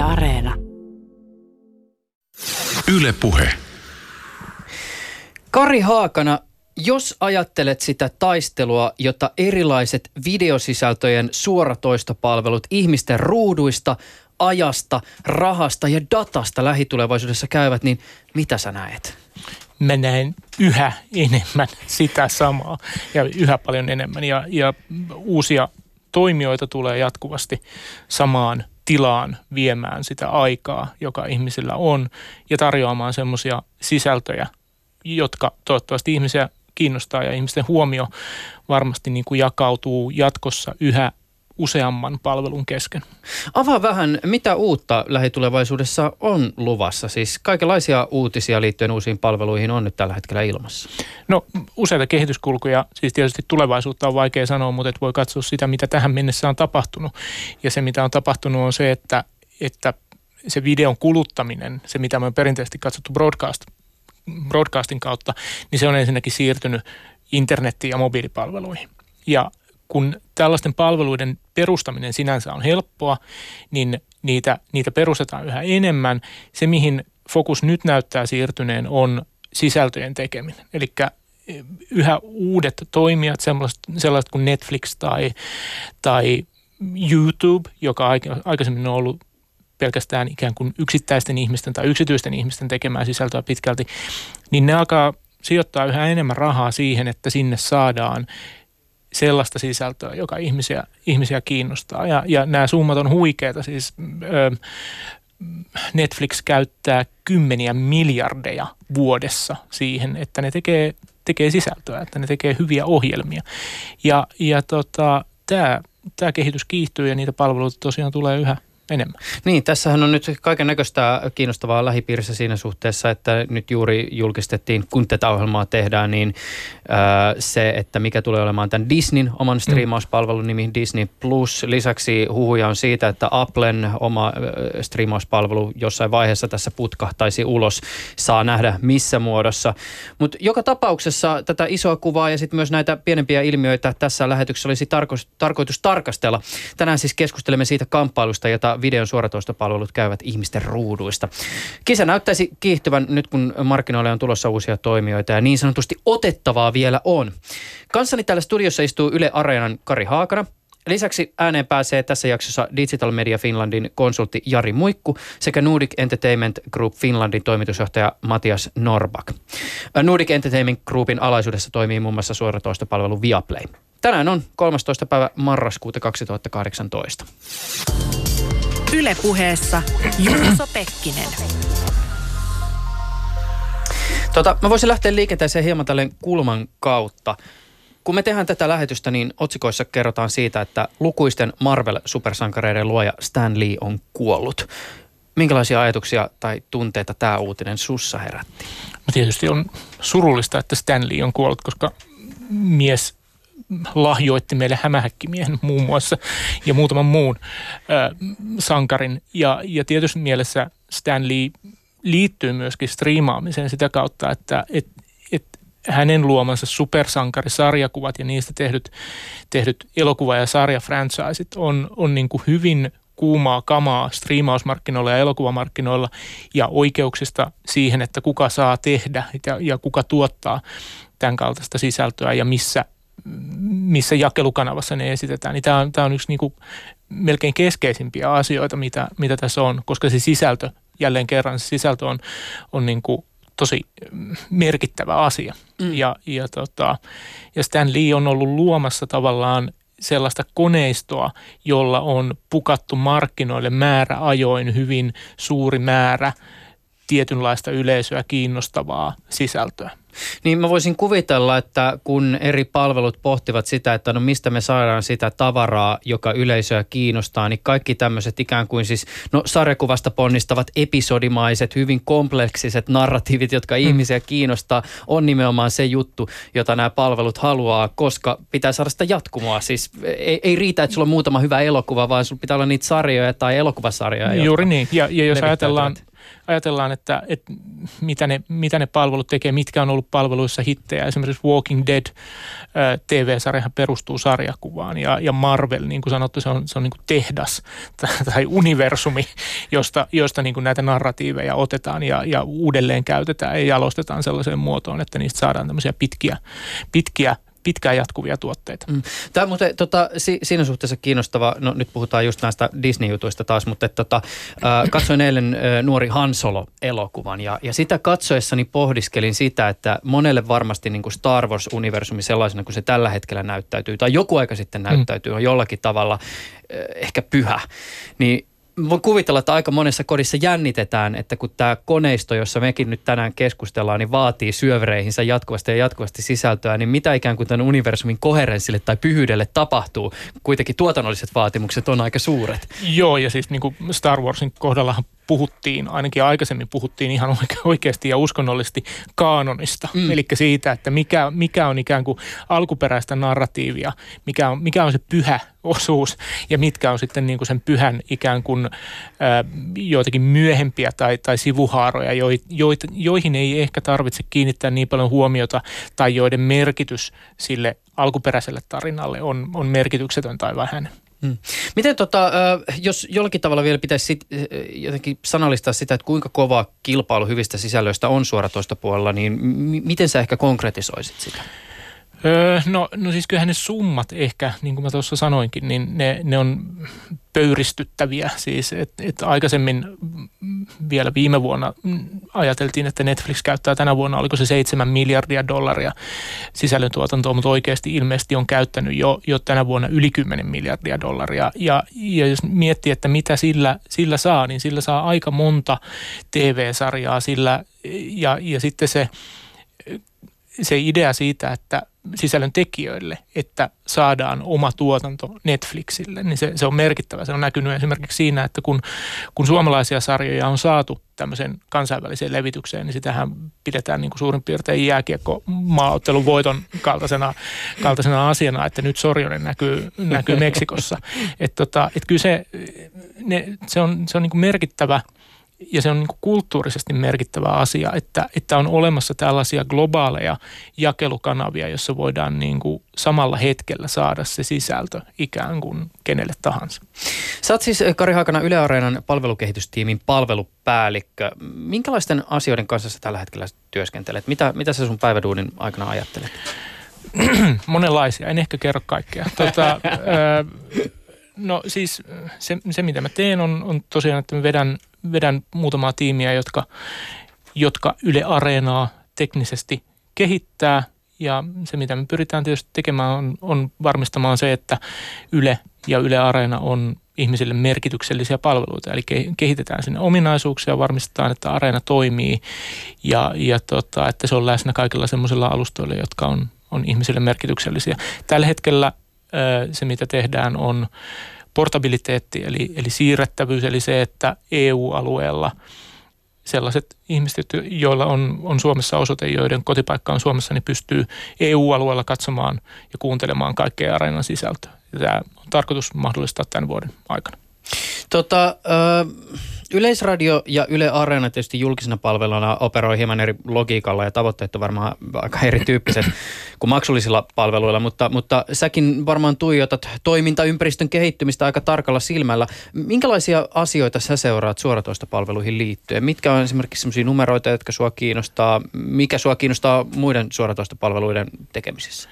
Yle Areena. Yle Puhe. Kari Haakana, jos ajattelet sitä taistelua, jota erilaiset videosisältöjen suoratoistopalvelut ihmisten ruuduista, ajasta, rahasta ja datasta lähitulevaisuudessa käyvät, niin mitä sä näet? Mä näen yhä enemmän sitä samaa ja yhä paljon enemmän ja, ja uusia toimijoita tulee jatkuvasti samaan tilaan viemään sitä aikaa, joka ihmisillä on ja tarjoamaan semmoisia sisältöjä, jotka toivottavasti ihmisiä kiinnostaa ja ihmisten huomio varmasti niin kuin jakautuu jatkossa yhä useamman palvelun kesken. Avaa vähän, mitä uutta lähitulevaisuudessa on luvassa? Siis kaikenlaisia uutisia liittyen uusiin palveluihin on nyt tällä hetkellä ilmassa. No useita kehityskulkuja, siis tietysti tulevaisuutta on vaikea sanoa, mutta et voi katsoa sitä, mitä tähän mennessä on tapahtunut. Ja se, mitä on tapahtunut, on se, että, että se videon kuluttaminen, se mitä me on perinteisesti katsottu broadcast, broadcastin kautta, niin se on ensinnäkin siirtynyt internettiin ja mobiilipalveluihin. Ja kun tällaisten palveluiden perustaminen sinänsä on helppoa, niin niitä, niitä perustetaan yhä enemmän. Se, mihin fokus nyt näyttää siirtyneen, on sisältöjen tekeminen. Eli yhä uudet toimijat, sellaiset, sellaiset kuin Netflix tai, tai YouTube, joka aikaisemmin on ollut pelkästään ikään kuin yksittäisten ihmisten tai yksityisten ihmisten tekemää sisältöä pitkälti, niin ne alkaa sijoittaa yhä enemmän rahaa siihen, että sinne saadaan sellaista sisältöä, joka ihmisiä, ihmisiä kiinnostaa. Ja, ja nämä summat on huikeita. Siis ö, Netflix käyttää kymmeniä miljardeja vuodessa siihen, että ne tekee, tekee sisältöä, että ne tekee hyviä ohjelmia. Ja, ja tota, tämä, kehitys kiihtyy ja niitä palveluita tosiaan tulee yhä, enemmän. Niin, tässähän on nyt kaiken näköistä kiinnostavaa lähipiirissä siinä suhteessa, että nyt juuri julkistettiin, kun tätä ohjelmaa tehdään, niin äh, se, että mikä tulee olemaan tämän Disneyn oman mm. striimauspalvelun nimi Disney Plus. Lisäksi huhuja on siitä, että Applen oma äh, striimauspalvelu jossain vaiheessa tässä putkahtaisi ulos. Saa nähdä missä muodossa. Mutta joka tapauksessa tätä isoa kuvaa ja sitten myös näitä pienempiä ilmiöitä tässä lähetyksessä olisi tarko- tarkoitus tarkastella. Tänään siis keskustelemme siitä kamppailusta, jota videon suoratoistopalvelut käyvät ihmisten ruuduista. Kisa näyttäisi kiihtyvän nyt, kun markkinoille on tulossa uusia toimijoita ja niin sanotusti otettavaa vielä on. Kanssani täällä studiossa istuu Yle Areenan Kari Haakana, Lisäksi ääneen pääsee tässä jaksossa Digital Media Finlandin konsultti Jari Muikku sekä Nordic Entertainment Group Finlandin toimitusjohtaja Matias Norbak. Nordic Entertainment Groupin alaisuudessa toimii muun muassa suoratoistopalvelu Viaplay. Tänään on 13. päivä marraskuuta 2018. Ylepuheessa Juuso Pekkinen. Tota, mä voisin lähteä liikenteeseen hieman tälle kulman kautta. Kun me tehdään tätä lähetystä, niin otsikoissa kerrotaan siitä, että lukuisten Marvel-supersankareiden luoja Stan Lee on kuollut. Minkälaisia ajatuksia tai tunteita tämä uutinen sussa herätti? No tietysti on surullista, että Stan Lee on kuollut, koska mies lahjoitti meille hämähäkkimiehen muun muassa ja muutaman muun ö, sankarin. Ja, ja tietysti mielessä Stanley liittyy myöskin striimaamiseen sitä kautta, että et, et hänen luomansa supersankarisarjakuvat ja niistä tehdyt, tehdyt elokuva- ja sarjafranchiseit on, on niin kuin hyvin kuumaa kamaa striimausmarkkinoilla ja elokuvamarkkinoilla ja oikeuksista siihen, että kuka saa tehdä ja, ja kuka tuottaa tämän kaltaista sisältöä ja missä missä jakelukanavassa ne esitetään, niin tämä on, tämä on yksi niin kuin melkein keskeisimpiä asioita, mitä, mitä tässä on, koska se sisältö, jälleen kerran se sisältö on, on niin kuin tosi merkittävä asia. Mm. Ja, ja, tota, ja Stan Lee on ollut luomassa tavallaan sellaista koneistoa, jolla on pukattu markkinoille määräajoin hyvin suuri määrä tietynlaista yleisöä kiinnostavaa sisältöä. Niin mä voisin kuvitella, että kun eri palvelut pohtivat sitä, että no mistä me saadaan sitä tavaraa, joka yleisöä kiinnostaa, niin kaikki tämmöiset ikään kuin siis, no sarjakuvasta ponnistavat episodimaiset, hyvin kompleksiset narratiivit, jotka mm. ihmisiä kiinnostaa, on nimenomaan se juttu, jota nämä palvelut haluaa, koska pitää saada sitä jatkumoa. Siis ei, ei riitä, että sulla on muutama hyvä elokuva, vaan sulla pitää olla niitä sarjoja tai elokuvasarjoja. Juuri niin, ja, ja jos ajatellaan, ajatellaan, että, että mitä, ne, mitä ne palvelut tekee, mitkä on ollut palveluissa hittejä. Esimerkiksi Walking Dead TV-sarjahan perustuu sarjakuvaan ja, ja Marvel, niin kuin sanottu, se on, se on niin kuin tehdas tai universumi, josta, josta niin kuin näitä narratiiveja otetaan ja, ja uudelleen käytetään ja jalostetaan sellaiseen muotoon, että niistä saadaan tämmöisiä pitkiä, pitkiä pitkään jatkuvia tuotteita. Mm. Tämä on muuten tota, si, siinä suhteessa kiinnostava, no nyt puhutaan just näistä Disney-jutuista taas, mutta et, tota, äh, katsoin eilen äh, nuori Hansolo-elokuvan ja, ja sitä katsoessani pohdiskelin sitä, että monelle varmasti niin kuin Star Wars-universumi sellaisena kuin se tällä hetkellä näyttäytyy tai joku aika sitten näyttäytyy, on jollakin tavalla äh, ehkä pyhä. Niin voin kuvitella, että aika monessa kodissa jännitetään, että kun tämä koneisto, jossa mekin nyt tänään keskustellaan, niin vaatii syövereihinsä jatkuvasti ja jatkuvasti sisältöä, niin mitä ikään kuin tämän universumin koherenssille tai pyhyydelle tapahtuu? Kuitenkin tuotannolliset vaatimukset on aika suuret. Joo, ja siis niin kuin Star Warsin kohdallahan puhuttiin, ainakin aikaisemmin puhuttiin ihan oikeasti ja uskonnollisesti kaanonista. Mm. Eli siitä, että mikä, mikä on ikään kuin alkuperäistä narratiivia, mikä on, mikä on se pyhä osuus ja mitkä on sitten niin kuin sen pyhän ikään kuin äh, joitakin myöhempiä tai, tai sivuhaaroja, jo, jo, joihin ei ehkä tarvitse kiinnittää niin paljon huomiota tai joiden merkitys sille alkuperäiselle tarinalle on, on merkityksetön tai vähän. Hmm. Miten tota, jos jollakin tavalla vielä pitäisi sit, jotenkin sanallistaa sitä, että kuinka kova kilpailu hyvistä sisällöistä on suoratoista puolella, niin m- miten sä ehkä konkretisoisit sitä? Öö, no, no siis kyllähän ne summat ehkä, niin kuin mä tuossa sanoinkin, niin ne, ne on pöyristyttäviä. Siis, että et aikaisemmin vielä viime vuonna ajateltiin, että Netflix käyttää tänä vuonna, oliko se 7 miljardia dollaria sisällöntuotantoa, mutta oikeasti ilmeisesti on käyttänyt jo, jo tänä vuonna yli 10 miljardia dollaria. Ja, ja jos miettii, että mitä sillä, sillä saa, niin sillä saa aika monta TV-sarjaa sillä, ja, ja sitten se se idea siitä, että sisällön tekijöille, että saadaan oma tuotanto Netflixille, niin se, se on merkittävä. Se on näkynyt esimerkiksi siinä, että kun, kun suomalaisia sarjoja on saatu tämmöisen kansainväliseen levitykseen, niin sitähän pidetään niin kuin suurin piirtein jääkiekko maaottelun voiton kaltaisena, kaltaisena asiana, että nyt Sorjonen näkyy, näkyy Meksikossa. Että tota, et kyllä se, ne, se on, se on niin kuin merkittävä – ja se on niin kuin kulttuurisesti merkittävä asia, että, että on olemassa tällaisia globaaleja jakelukanavia, jossa voidaan niin kuin samalla hetkellä saada se sisältö ikään kuin kenelle tahansa. Sä oot siis Kari Haakana Yle Areenan palvelukehitystiimin palvelupäällikkö. Minkälaisten asioiden kanssa sä tällä hetkellä työskentelet? Mitä, mitä sä sun päiväduunin aikana ajattelet? Monenlaisia, en ehkä kerro kaikkea. Tota, no siis se, se, mitä mä teen on, on tosiaan, että mä vedän vedän muutamaa tiimiä, jotka, jotka Yle Areenaa teknisesti kehittää. Ja se, mitä me pyritään tietysti tekemään, on, on varmistamaan se, että Yle ja Yle Areena on ihmisille merkityksellisiä palveluita. Eli kehitetään sinne ominaisuuksia, varmistetaan, että Areena toimii ja, ja tota, että se on läsnä kaikilla semmoisilla alustoilla, jotka on, on ihmisille merkityksellisiä. Tällä hetkellä se, mitä tehdään, on portabiliteetti eli, eli siirrettävyys, eli se, että EU-alueella sellaiset ihmiset, joilla on, on Suomessa osoite, joiden kotipaikka on Suomessa, niin pystyy EU-alueella katsomaan ja kuuntelemaan kaikkea areenan sisältöä. Tämä on tarkoitus mahdollistaa tämän vuoden aikana. Tota, äh, Yleisradio ja Yle Areena tietysti julkisena palveluna operoi hieman eri logiikalla ja tavoitteet on varmaan aika erityyppiset kuin maksullisilla palveluilla, mutta, mutta säkin varmaan tuijotat toimintaympäristön kehittymistä aika tarkalla silmällä. Minkälaisia asioita sä seuraat suoratoista palveluihin liittyen? Mitkä on esimerkiksi sellaisia numeroita, jotka sua kiinnostaa? Mikä sua kiinnostaa muiden suoratoista palveluiden tekemisessä?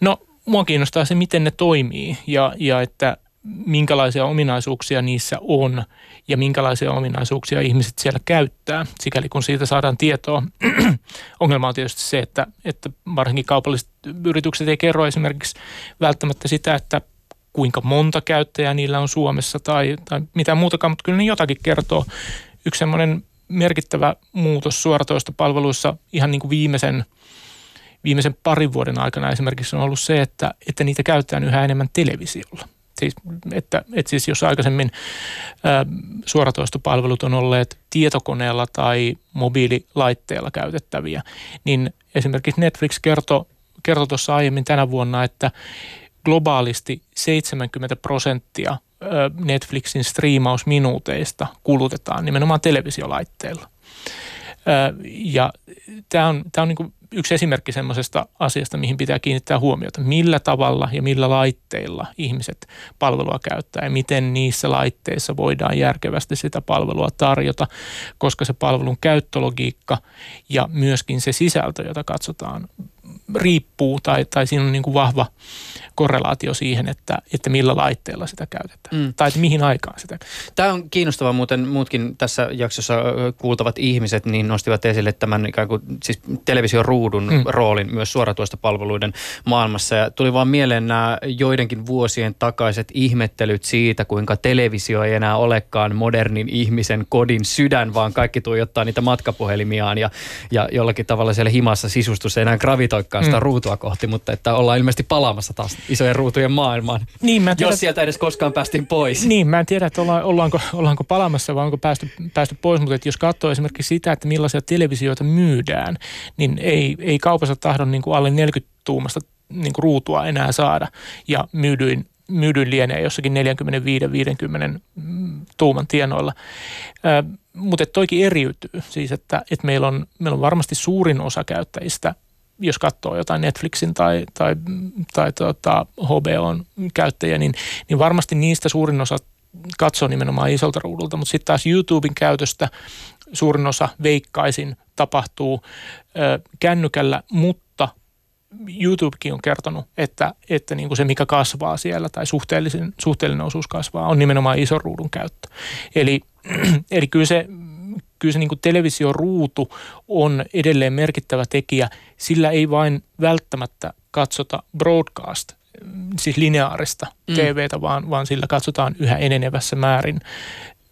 No, mua kiinnostaa se, miten ne toimii ja, ja että minkälaisia ominaisuuksia niissä on ja minkälaisia ominaisuuksia ihmiset siellä käyttää, sikäli kun siitä saadaan tietoa. Ongelma on tietysti se, että, että varsinkin kaupalliset yritykset ei kerro esimerkiksi välttämättä sitä, että kuinka monta käyttäjää niillä on Suomessa tai, tai mitä muutakaan, mutta kyllä ne jotakin kertoo. Yksi semmoinen merkittävä muutos suoratoista palveluissa ihan niin kuin viimeisen, viimeisen parin vuoden aikana esimerkiksi on ollut se, että, että niitä käytetään yhä enemmän televisiolla. Siis, että, että siis jos aikaisemmin ä, suoratoistopalvelut on olleet tietokoneella tai mobiililaitteella käytettäviä, niin esimerkiksi Netflix kertoi kerto tuossa aiemmin tänä vuonna, että globaalisti 70 prosenttia Netflixin striimausminuuteista kulutetaan nimenomaan televisiolaitteilla. Ja tämä on, tämä on niin yksi esimerkki semmoisesta asiasta, mihin pitää kiinnittää huomiota. Millä tavalla ja millä laitteilla ihmiset palvelua käyttää ja miten niissä laitteissa voidaan järkevästi sitä palvelua tarjota, koska se palvelun käyttölogiikka ja myöskin se sisältö, jota katsotaan, riippuu tai, tai siinä on niin kuin vahva korrelaatio siihen, että, että millä laitteella sitä käytetään mm. tai että mihin aikaan sitä. Tämä on kiinnostavaa muuten muutkin tässä jaksossa kuultavat ihmiset niin nostivat esille tämän ikään kuin siis television ruudun mm. roolin myös suoratuosta palveluiden maailmassa ja tuli vaan mieleen nämä joidenkin vuosien takaiset ihmettelyt siitä, kuinka televisio ei enää olekaan modernin ihmisen kodin sydän, vaan kaikki tuijottaa niitä matkapuhelimiaan ja, ja jollakin tavalla siellä himassa sisustus ei enää gravitoikaan sitä mm. ruutua kohti, mutta että ollaan ilmeisesti palaamassa taas isojen ruutujen maailmaan, niin, mä tiedä, jos sieltä edes koskaan päästiin pois. Niin, mä en tiedä, että olla, ollaanko, ollaanko palaamassa vai onko päästy, päästy pois, mutta että jos katsoo esimerkiksi sitä, että millaisia televisioita myydään, niin ei, ei kaupassa tahdon niin kuin alle 40 tuumasta niin kuin ruutua enää saada ja myydyin myydyin lienee jossakin 45-50 tuuman tienoilla. mutta toikin eriytyy, siis että, että meillä, on, meillä on varmasti suurin osa käyttäjistä jos katsoo jotain Netflixin tai, tai, tai tota HBOn käyttäjiä, niin, niin varmasti niistä suurin osa katsoo nimenomaan isolta ruudulta, mutta sitten taas YouTuben käytöstä suurin osa veikkaisin tapahtuu ö, kännykällä, mutta YouTubekin on kertonut, että, että niin kuin se, mikä kasvaa siellä tai suhteellinen osuus kasvaa, on nimenomaan ison ruudun käyttö. Eli, eli kyllä se kyllä se niin kuin televisioruutu on edelleen merkittävä tekijä. Sillä ei vain välttämättä katsota broadcast, siis lineaarista mm. TVtä, vaan, vaan sillä katsotaan yhä enenevässä määrin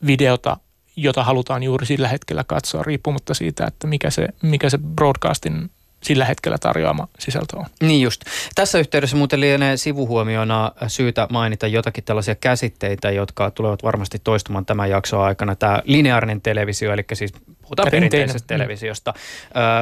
videota, jota halutaan juuri sillä hetkellä katsoa, riippumatta siitä, että mikä se, mikä se broadcastin sillä hetkellä tarjoama sisältö on. Niin just. Tässä yhteydessä muuten lienee sivuhuomiona syytä mainita jotakin tällaisia käsitteitä, jotka tulevat varmasti toistumaan tämän jakson aikana. Tämä lineaarinen televisio, eli siis puhutaan perinteisestä mm. televisiosta.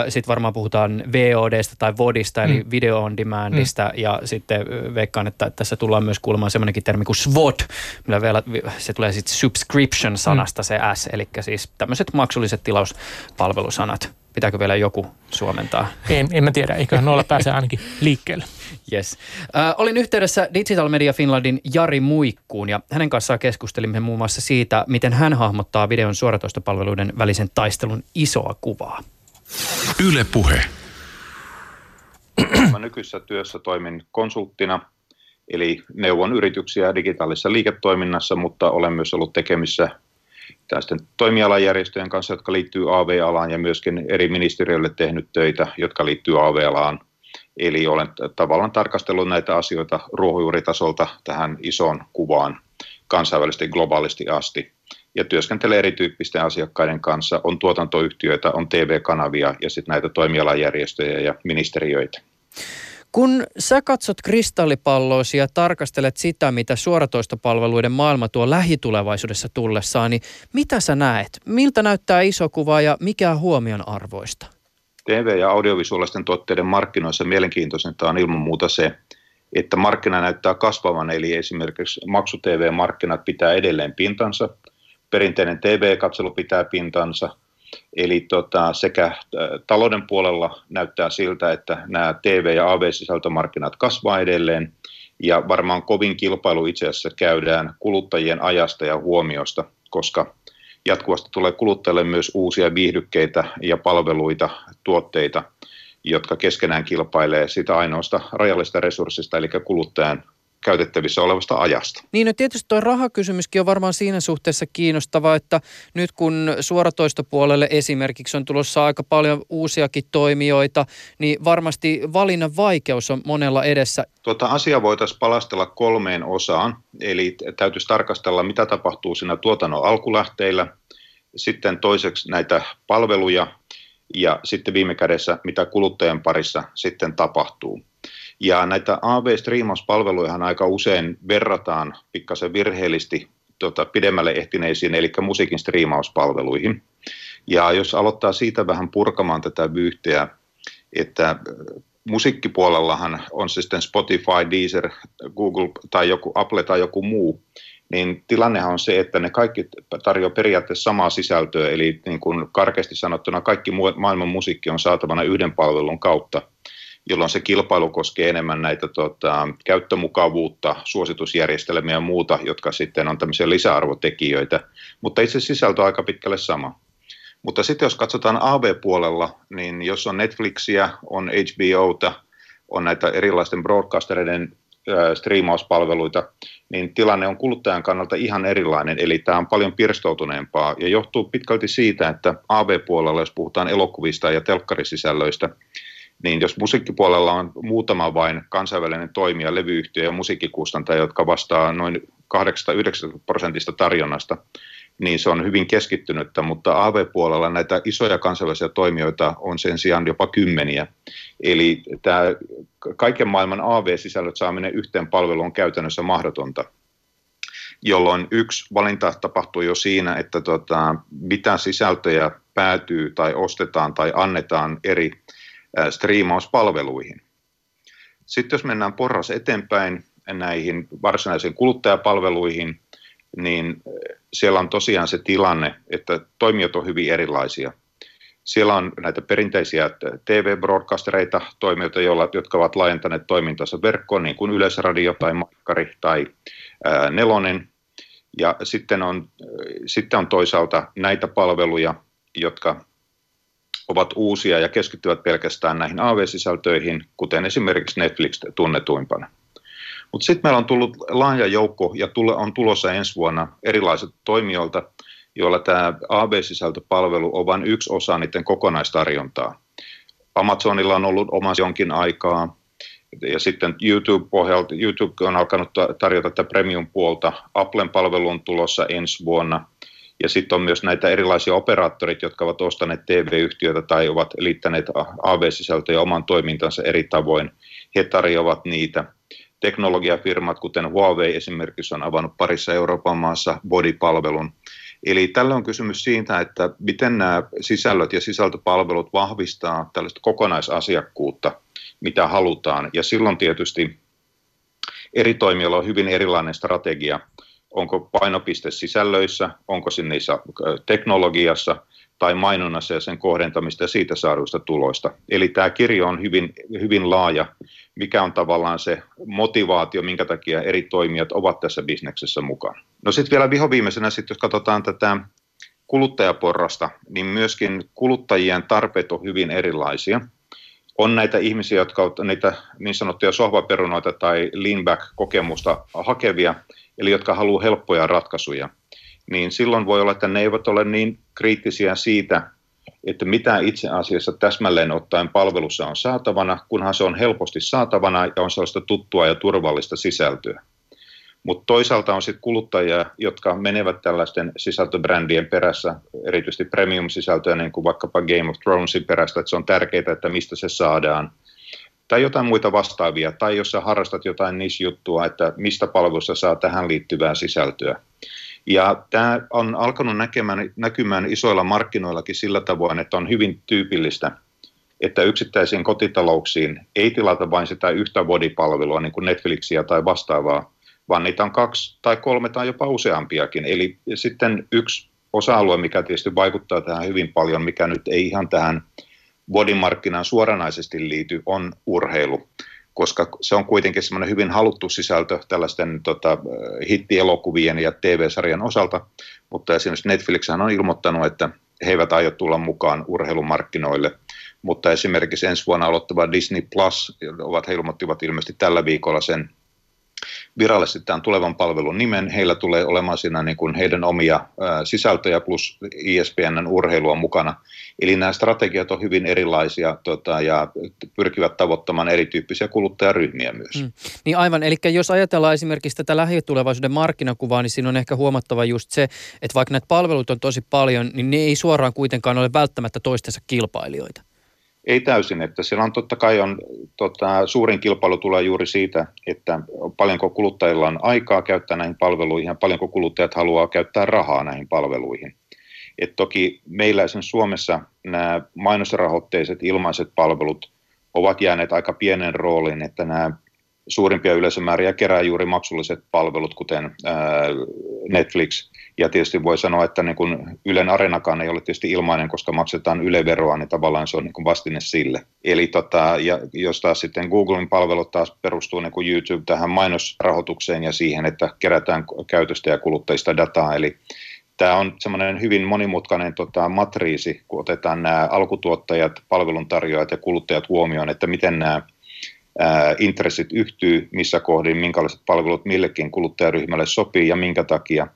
Sitten varmaan puhutaan VODsta tai VODista, eli mm. video on demandista. Mm. Ja sitten veikkaan, että tässä tullaan myös kuulemaan semmoinenkin termi kuin SWOT, millä vielä se tulee sitten subscription-sanasta mm. se S, eli siis tämmöiset maksulliset tilauspalvelusanat. Pitääkö vielä joku suomentaa? En, en mä tiedä, eiköhän noilla pääse ainakin liikkeelle. Yes. Äh, olin yhteydessä Digital Media Finlandin Jari Muikkuun ja hänen kanssaan keskustelimme muun muassa siitä, miten hän hahmottaa videon suoratoistopalveluiden välisen taistelun isoa kuvaa. Yle Puhe. Mä nykyisessä työssä toimin konsulttina, eli neuvon yrityksiä digitaalisessa liiketoiminnassa, mutta olen myös ollut tekemissä tästä toimialajärjestöjen kanssa, jotka liittyy AV-alaan ja myöskin eri ministeriöille tehnyt töitä, jotka liittyy AV-alaan. Eli olen tavallaan tarkastellut näitä asioita ruohonjuuritasolta tähän isoon kuvaan kansainvälisesti globaalisti asti. Ja työskentelee erityyppisten asiakkaiden kanssa. On tuotantoyhtiöitä, on TV-kanavia ja sitten näitä toimialajärjestöjä ja ministeriöitä. Kun sä katsot kristallipalloisi ja tarkastelet sitä, mitä suoratoistopalveluiden maailma tuo lähitulevaisuudessa tullessaan, niin mitä sä näet? Miltä näyttää iso kuva ja mikä on huomion arvoista? TV- ja audiovisuaalisten tuotteiden markkinoissa mielenkiintoisinta on ilman muuta se, että markkina näyttää kasvavan, eli esimerkiksi maksu-TV-markkinat pitää edelleen pintansa, perinteinen TV-katselu pitää pintansa – Eli tota, sekä talouden puolella näyttää siltä, että nämä TV- ja AV-sisältömarkkinat kasvaa edelleen, ja varmaan kovin kilpailu itse asiassa käydään kuluttajien ajasta ja huomiosta, koska jatkuvasti tulee kuluttajille myös uusia viihdykkeitä ja palveluita, tuotteita, jotka keskenään kilpailee sitä ainoasta rajallista resurssista, eli kuluttajan käytettävissä olevasta ajasta. Niin, no tietysti tuo rahakysymyskin on varmaan siinä suhteessa kiinnostava, että nyt kun suoratoistopuolelle esimerkiksi on tulossa aika paljon uusiakin toimijoita, niin varmasti valinnan vaikeus on monella edessä. Tuota asiaa voitaisiin palastella kolmeen osaan, eli täytyisi tarkastella, mitä tapahtuu siinä tuotannon alkulähteillä, sitten toiseksi näitä palveluja ja sitten viime kädessä, mitä kuluttajan parissa sitten tapahtuu. Ja näitä AV-striimauspalveluja aika usein verrataan pikkasen virheellisesti tota, pidemmälle ehtineisiin, eli musiikin striimauspalveluihin. Ja jos aloittaa siitä vähän purkamaan tätä vyyhteä, että äh, musiikkipuolellahan on se sitten Spotify, Deezer, Google tai joku Apple tai joku muu, niin tilannehan on se, että ne kaikki tarjoavat periaatteessa samaa sisältöä, eli niin kuin karkeasti sanottuna kaikki maailman musiikki on saatavana yhden palvelun kautta, jolloin se kilpailu koskee enemmän näitä tota, käyttömukavuutta, suositusjärjestelmiä ja muuta, jotka sitten on tämmöisiä lisäarvotekijöitä, mutta itse sisältö on aika pitkälle sama. Mutta sitten jos katsotaan AV-puolella, niin jos on Netflixiä, on HBOta, on näitä erilaisten broadcastereiden striimauspalveluita, niin tilanne on kuluttajan kannalta ihan erilainen, eli tämä on paljon pirstoutuneempaa. Ja johtuu pitkälti siitä, että AV-puolella, jos puhutaan elokuvista ja telkkarisisällöistä, niin jos musiikkipuolella on muutama vain kansainvälinen toimija, levyyhtiö ja musiikkikustantaja, jotka vastaa noin 8-9 prosentista tarjonnasta, niin se on hyvin keskittynyttä, mutta AV-puolella näitä isoja kansainvälisiä toimijoita on sen sijaan jopa kymmeniä. Eli tämä kaiken maailman AV-sisällöt saaminen yhteen palveluun on käytännössä mahdotonta jolloin yksi valinta tapahtuu jo siinä, että tota, mitä sisältöjä päätyy tai ostetaan tai annetaan eri striimauspalveluihin. Sitten jos mennään porras eteenpäin näihin varsinaisiin kuluttajapalveluihin, niin siellä on tosiaan se tilanne, että toimijat on hyvin erilaisia. Siellä on näitä perinteisiä TV-broadcastereita, toimijoita, joilla, jotka ovat laajentaneet toimintansa verkkoon, niin kuin Yleisradio tai Makkari tai ää, Nelonen. Ja sitten on, sitten on toisaalta näitä palveluja, jotka ovat uusia ja keskittyvät pelkästään näihin AV-sisältöihin, kuten esimerkiksi Netflix tunnetuimpana. Mutta sitten meillä on tullut laaja joukko ja on tulossa ensi vuonna erilaiset toimijoilta, joilla tämä AB-sisältöpalvelu on vain yksi osa niiden kokonaistarjontaa. Amazonilla on ollut oma jonkin aikaa, ja sitten YouTube-pohjalta, YouTube on alkanut tarjota tätä premium-puolta. Applen palvelu on tulossa ensi vuonna. Ja sitten on myös näitä erilaisia operaattorit, jotka ovat ostaneet TV-yhtiöitä tai ovat liittäneet AV-sisältöjä oman toimintansa eri tavoin. He tarjoavat niitä teknologiafirmat, kuten Huawei esimerkiksi, on avannut parissa Euroopan maassa bodipalvelun. Eli tällä on kysymys siitä, että miten nämä sisällöt ja sisältöpalvelut vahvistaa tällaista kokonaisasiakkuutta, mitä halutaan. Ja silloin tietysti eri toimijoilla on hyvin erilainen strategia. Onko painopiste sisällöissä, onko se niissä teknologiassa tai mainonnassa ja sen kohdentamista ja siitä saaduista tuloista. Eli tämä kirjo on hyvin, hyvin laaja mikä on tavallaan se motivaatio, minkä takia eri toimijat ovat tässä bisneksessä mukana. No sitten vielä vihoviimeisenä, sit jos katsotaan tätä kuluttajaporrasta, niin myöskin kuluttajien tarpeet on hyvin erilaisia. On näitä ihmisiä, jotka ovat niitä niin sanottuja sohvaperunoita tai leanback-kokemusta hakevia, eli jotka haluavat helppoja ratkaisuja. Niin silloin voi olla, että ne eivät ole niin kriittisiä siitä, että mitä itse asiassa täsmälleen ottaen palvelussa on saatavana, kunhan se on helposti saatavana ja on sellaista tuttua ja turvallista sisältöä. Mutta toisaalta on sitten kuluttajia, jotka menevät tällaisten sisältöbrändien perässä, erityisesti premium-sisältöä, niin kuin vaikkapa Game of Thronesin perässä, että se on tärkeää, että mistä se saadaan. Tai jotain muita vastaavia, tai jos sä harrastat jotain niche-juttua, että mistä palvelussa saa tähän liittyvää sisältöä. Ja tämä on alkanut näkemään, näkymään isoilla markkinoillakin sillä tavoin, että on hyvin tyypillistä, että yksittäisiin kotitalouksiin ei tilata vain sitä yhtä bodipalvelua, niin kuin Netflixiä tai vastaavaa, vaan niitä on kaksi tai kolme tai jopa useampiakin. Eli sitten yksi osa-alue, mikä tietysti vaikuttaa tähän hyvin paljon, mikä nyt ei ihan tähän bodimarkkinaan suoranaisesti liity, on urheilu koska se on kuitenkin semmoinen hyvin haluttu sisältö tällaisten tota, hittielokuvien ja TV-sarjan osalta, mutta esimerkiksi Netflix on ilmoittanut, että he eivät aio tulla mukaan urheilumarkkinoille, mutta esimerkiksi ensi vuonna aloittava Disney Plus, ovat he ilmoittivat ilmeisesti tällä viikolla sen virallisesti tämän tulevan palvelun nimen. Heillä tulee olemaan siinä niin kuin heidän omia sisältöjä plus ESPNn urheilua mukana. Eli nämä strategiat on hyvin erilaisia tota, ja pyrkivät tavoittamaan erityyppisiä kuluttajaryhmiä myös. Mm. Niin aivan, eli jos ajatellaan esimerkiksi tätä lähitulevaisuuden markkinakuvaa, niin siinä on ehkä huomattava just se, että vaikka näitä palveluita on tosi paljon, niin ne ei suoraan kuitenkaan ole välttämättä toistensa kilpailijoita. Ei täysin, että siellä on totta kai on, tota, suurin kilpailu tulee juuri siitä, että paljonko kuluttajilla on aikaa käyttää näihin palveluihin ja paljonko kuluttajat haluaa käyttää rahaa näihin palveluihin. Et toki meillä esimerkiksi Suomessa nämä mainosrahoitteiset ilmaiset palvelut ovat jääneet aika pienen rooliin, että nämä suurimpia yleisömääriä kerää juuri maksulliset palvelut, kuten Netflix. Ja tietysti voi sanoa, että niin kun Ylen arenakaan ei ole tietysti ilmainen, koska maksetaan Yle-veroa, niin tavallaan se on niin vastine sille. Eli tota, ja jos taas sitten Googlen palvelut taas perustuu niin kuin YouTube tähän mainosrahoitukseen ja siihen, että kerätään käytöstä ja kuluttajista dataa, eli tämä on semmoinen hyvin monimutkainen tota, matriisi, kun otetaan nämä alkutuottajat, palveluntarjoajat ja kuluttajat huomioon, että miten nämä ää, intressit yhtyy, missä kohdin, minkälaiset palvelut millekin kuluttajaryhmälle sopii ja minkä takia.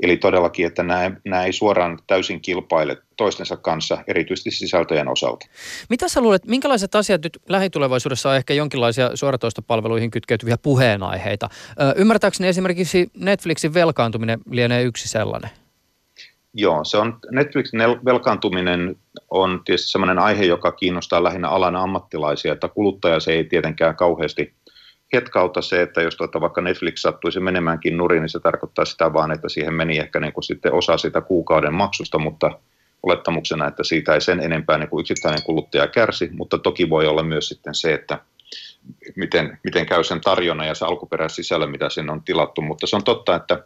Eli todellakin, että nämä, nämä ei suoraan täysin kilpaile toistensa kanssa, erityisesti sisältöjen osalta. Mitä sä luulet, minkälaiset asiat nyt lähitulevaisuudessa on ehkä jonkinlaisia suoratoistopalveluihin kytkeytyviä puheenaiheita? Ö, ymmärtääkseni esimerkiksi Netflixin velkaantuminen lienee yksi sellainen? Joo, se on, Netflixin velkaantuminen on tietysti sellainen aihe, joka kiinnostaa lähinnä alan ammattilaisia, että kuluttaja se ei tietenkään kauheasti hetkauta se, että jos tuota, vaikka Netflix sattuisi menemäänkin nurin, niin se tarkoittaa sitä vaan, että siihen meni ehkä niin kuin sitten osa sitä kuukauden maksusta, mutta olettamuksena, että siitä ei sen enempää niin kuin yksittäinen kuluttaja kärsi, mutta toki voi olla myös sitten se, että miten, miten käy sen tarjonnan ja se alkuperäisisällä, mitä sinne on tilattu, mutta se on totta, että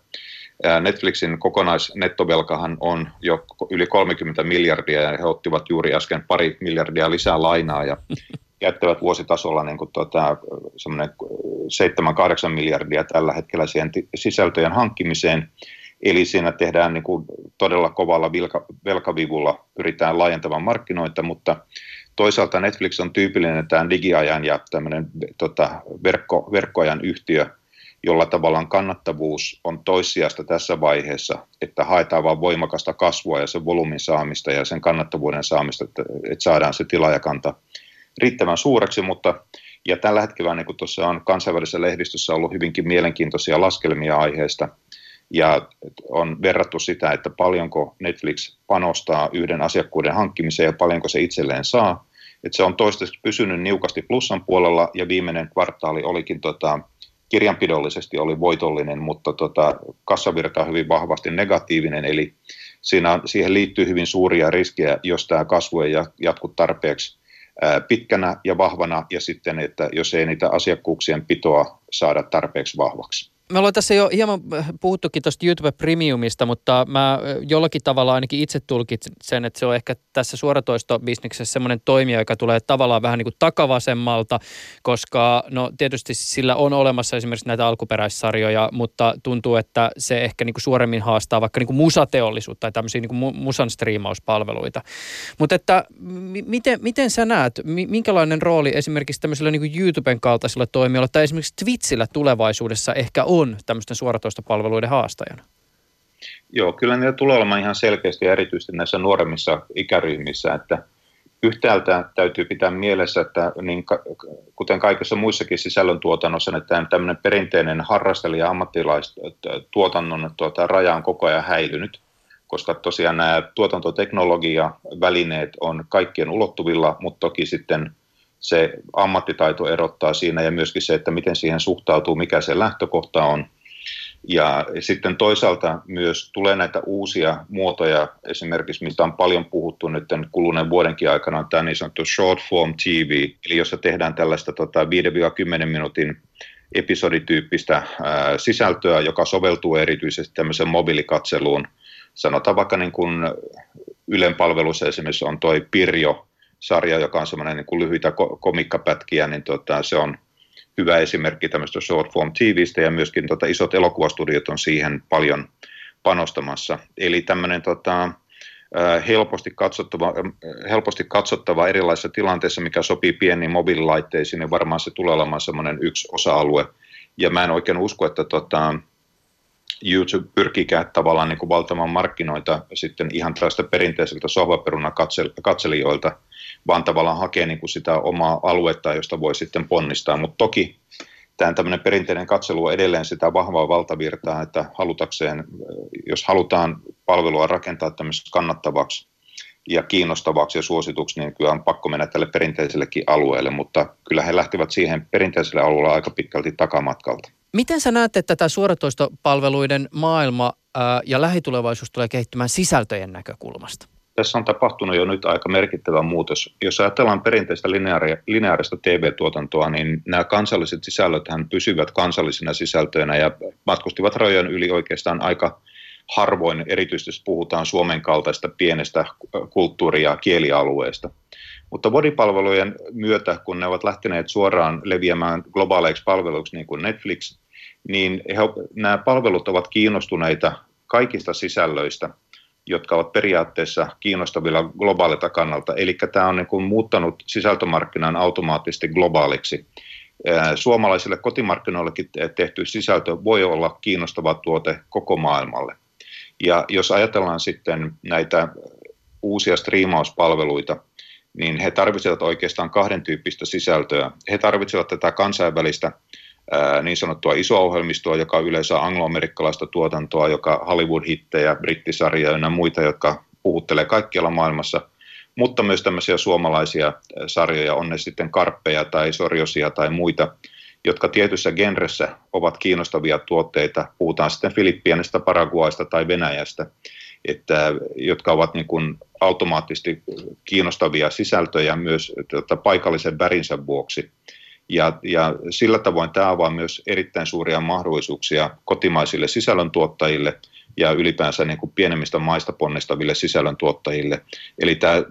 Netflixin kokonaisnettovelkahan on jo yli 30 miljardia ja he ottivat juuri äsken pari miljardia lisää lainaa. Ja jättävät vuositasolla niin kuin tuota, 7-8 miljardia tällä hetkellä siihen sisältöjen hankkimiseen. Eli siinä tehdään niin kuin todella kovalla velka, velkavivulla, pyritään laajentamaan markkinoita, mutta toisaalta Netflix on tyypillinen tämä digiajan ja tämmöinen tota, verkko, verkkoajan yhtiö, jolla tavallaan kannattavuus on toissijasta tässä vaiheessa, että haetaan vain voimakasta kasvua ja sen volyymin saamista ja sen kannattavuuden saamista, että, että saadaan se tilaajakanta riittävän suureksi, mutta ja tällä hetkellä, niin kuin tuossa on kansainvälisessä lehdistössä ollut hyvinkin mielenkiintoisia laskelmia aiheesta, ja on verrattu sitä, että paljonko Netflix panostaa yhden asiakkuuden hankkimiseen ja paljonko se itselleen saa. Että se on toistaiseksi pysynyt niukasti plussan puolella ja viimeinen kvartaali olikin tota, kirjanpidollisesti oli voitollinen, mutta tota, kassavirta on hyvin vahvasti negatiivinen, eli siinä, siihen liittyy hyvin suuria riskejä, jos tämä kasvu ei jatku tarpeeksi pitkänä ja vahvana, ja sitten, että jos ei niitä asiakkuuksien pitoa saada tarpeeksi vahvaksi. Me ollaan tässä jo hieman äh, puhuttukin tuosta YouTube Premiumista, mutta mä äh, jollakin tavalla ainakin itse tulkitsen sen, että se on ehkä tässä suoratoistobisneksessä semmoinen toimija, joka tulee tavallaan vähän niin kuin takavasemmalta, koska no tietysti sillä on olemassa esimerkiksi näitä alkuperäissarjoja, mutta tuntuu, että se ehkä niin kuin suoremmin haastaa vaikka niin kuin musateollisuutta tai tämmöisiä niin kuin musan striimauspalveluita. Mutta että m- miten, miten sä näet, minkälainen rooli esimerkiksi tämmöisellä niin kuin YouTuben kaltaisilla toimijoilla tai esimerkiksi Twitchillä tulevaisuudessa ehkä on on tämmöisten suoratoistopalveluiden haastajana? Joo, kyllä niitä tulee olemaan ihan selkeästi erityisesti näissä nuoremmissa ikäryhmissä, että yhtäältä täytyy pitää mielessä, että niin kuten kaikessa muissakin sisällöntuotannossa, että tämmöinen perinteinen harrastelija ammattilaistuotannon tuota, raja on koko ajan häilynyt, koska tosiaan nämä tuotantoteknologia välineet on kaikkien ulottuvilla, mutta toki sitten se ammattitaito erottaa siinä ja myöskin se, että miten siihen suhtautuu, mikä se lähtökohta on. Ja sitten toisaalta myös tulee näitä uusia muotoja, esimerkiksi mistä on paljon puhuttu nyt kuluneen vuodenkin aikana, on tämä niin sanottu short form TV, eli jossa tehdään tällaista tota, 5-10 minuutin episodityyppistä ää, sisältöä, joka soveltuu erityisesti tämmöiseen mobiilikatseluun. Sanotaan vaikka niin kuin Ylen palvelussa esimerkiksi on toi Pirjo, sarja, joka on semmoinen niin kuin lyhyitä komikkapätkiä, niin tota, se on hyvä esimerkki tämmöistä short form TVstä ja myöskin tota, isot elokuvastudiot on siihen paljon panostamassa. Eli tämmöinen tota, helposti katsottava, helposti katsottava erilaisissa tilanteissa, mikä sopii pieniin mobiililaitteisiin, niin varmaan se tulee olemaan semmoinen yksi osa-alue. Ja mä en oikein usko, että tota, YouTube pyrkikään tavallaan niin kuin valtamaan markkinoita sitten ihan tästä perinteiseltä sohvaperuna katselijoilta, vaan tavallaan hakee niin kuin sitä omaa aluetta, josta voi sitten ponnistaa. Mutta toki tämä tämmöinen perinteinen katselu on edelleen sitä vahvaa valtavirtaa, että halutakseen, jos halutaan palvelua rakentaa tämmöiseksi kannattavaksi ja kiinnostavaksi ja suosituksi, niin kyllä on pakko mennä tälle perinteisellekin alueelle, mutta kyllä he lähtevät siihen perinteiselle alueelle aika pitkälti takamatkalta. Miten sä näet, että tämä suoratoistopalveluiden maailma ja lähitulevaisuus tulee kehittymään sisältöjen näkökulmasta? Tässä on tapahtunut jo nyt aika merkittävä muutos. Jos ajatellaan perinteistä lineaarista TV-tuotantoa, niin nämä kansalliset sisällöt pysyvät kansallisina sisältöinä ja matkustivat rajojen yli oikeastaan aika harvoin, erityisesti jos puhutaan Suomen kaltaista pienestä kulttuuri- ja kielialueesta. Mutta bodipalvelujen myötä, kun ne ovat lähteneet suoraan leviämään globaaleiksi palveluiksi niin kuin Netflix, niin he, nämä palvelut ovat kiinnostuneita kaikista sisällöistä, jotka ovat periaatteessa kiinnostavilla globaalilta kannalta. Eli tämä on niin kuin muuttanut sisältömarkkinan automaattisesti globaaliksi. Suomalaisille kotimarkkinoillekin tehty sisältö voi olla kiinnostava tuote koko maailmalle. Ja jos ajatellaan sitten näitä uusia striimauspalveluita, niin he tarvitsevat oikeastaan kahden tyyppistä sisältöä. He tarvitsevat tätä kansainvälistä niin sanottua iso-ohjelmistoa, joka on yleensä angloamerikkalaista tuotantoa, joka Hollywood-hittejä, brittisarjoja ja muita, jotka puhuttelee kaikkialla maailmassa, mutta myös tämmöisiä suomalaisia sarjoja, on ne sitten karppeja tai sorjosia tai muita, jotka tietyssä genressä ovat kiinnostavia tuotteita, puhutaan sitten Filippiinistä, Paraguaista tai Venäjästä, että, jotka ovat niin kuin automaattisesti kiinnostavia sisältöjä myös tota, paikallisen värinsä vuoksi. Ja, ja sillä tavoin tämä avaa myös erittäin suuria mahdollisuuksia kotimaisille sisällöntuottajille ja ylipäänsä niin kuin pienemmistä maista ponnistaville sisällöntuottajille. Eli tämä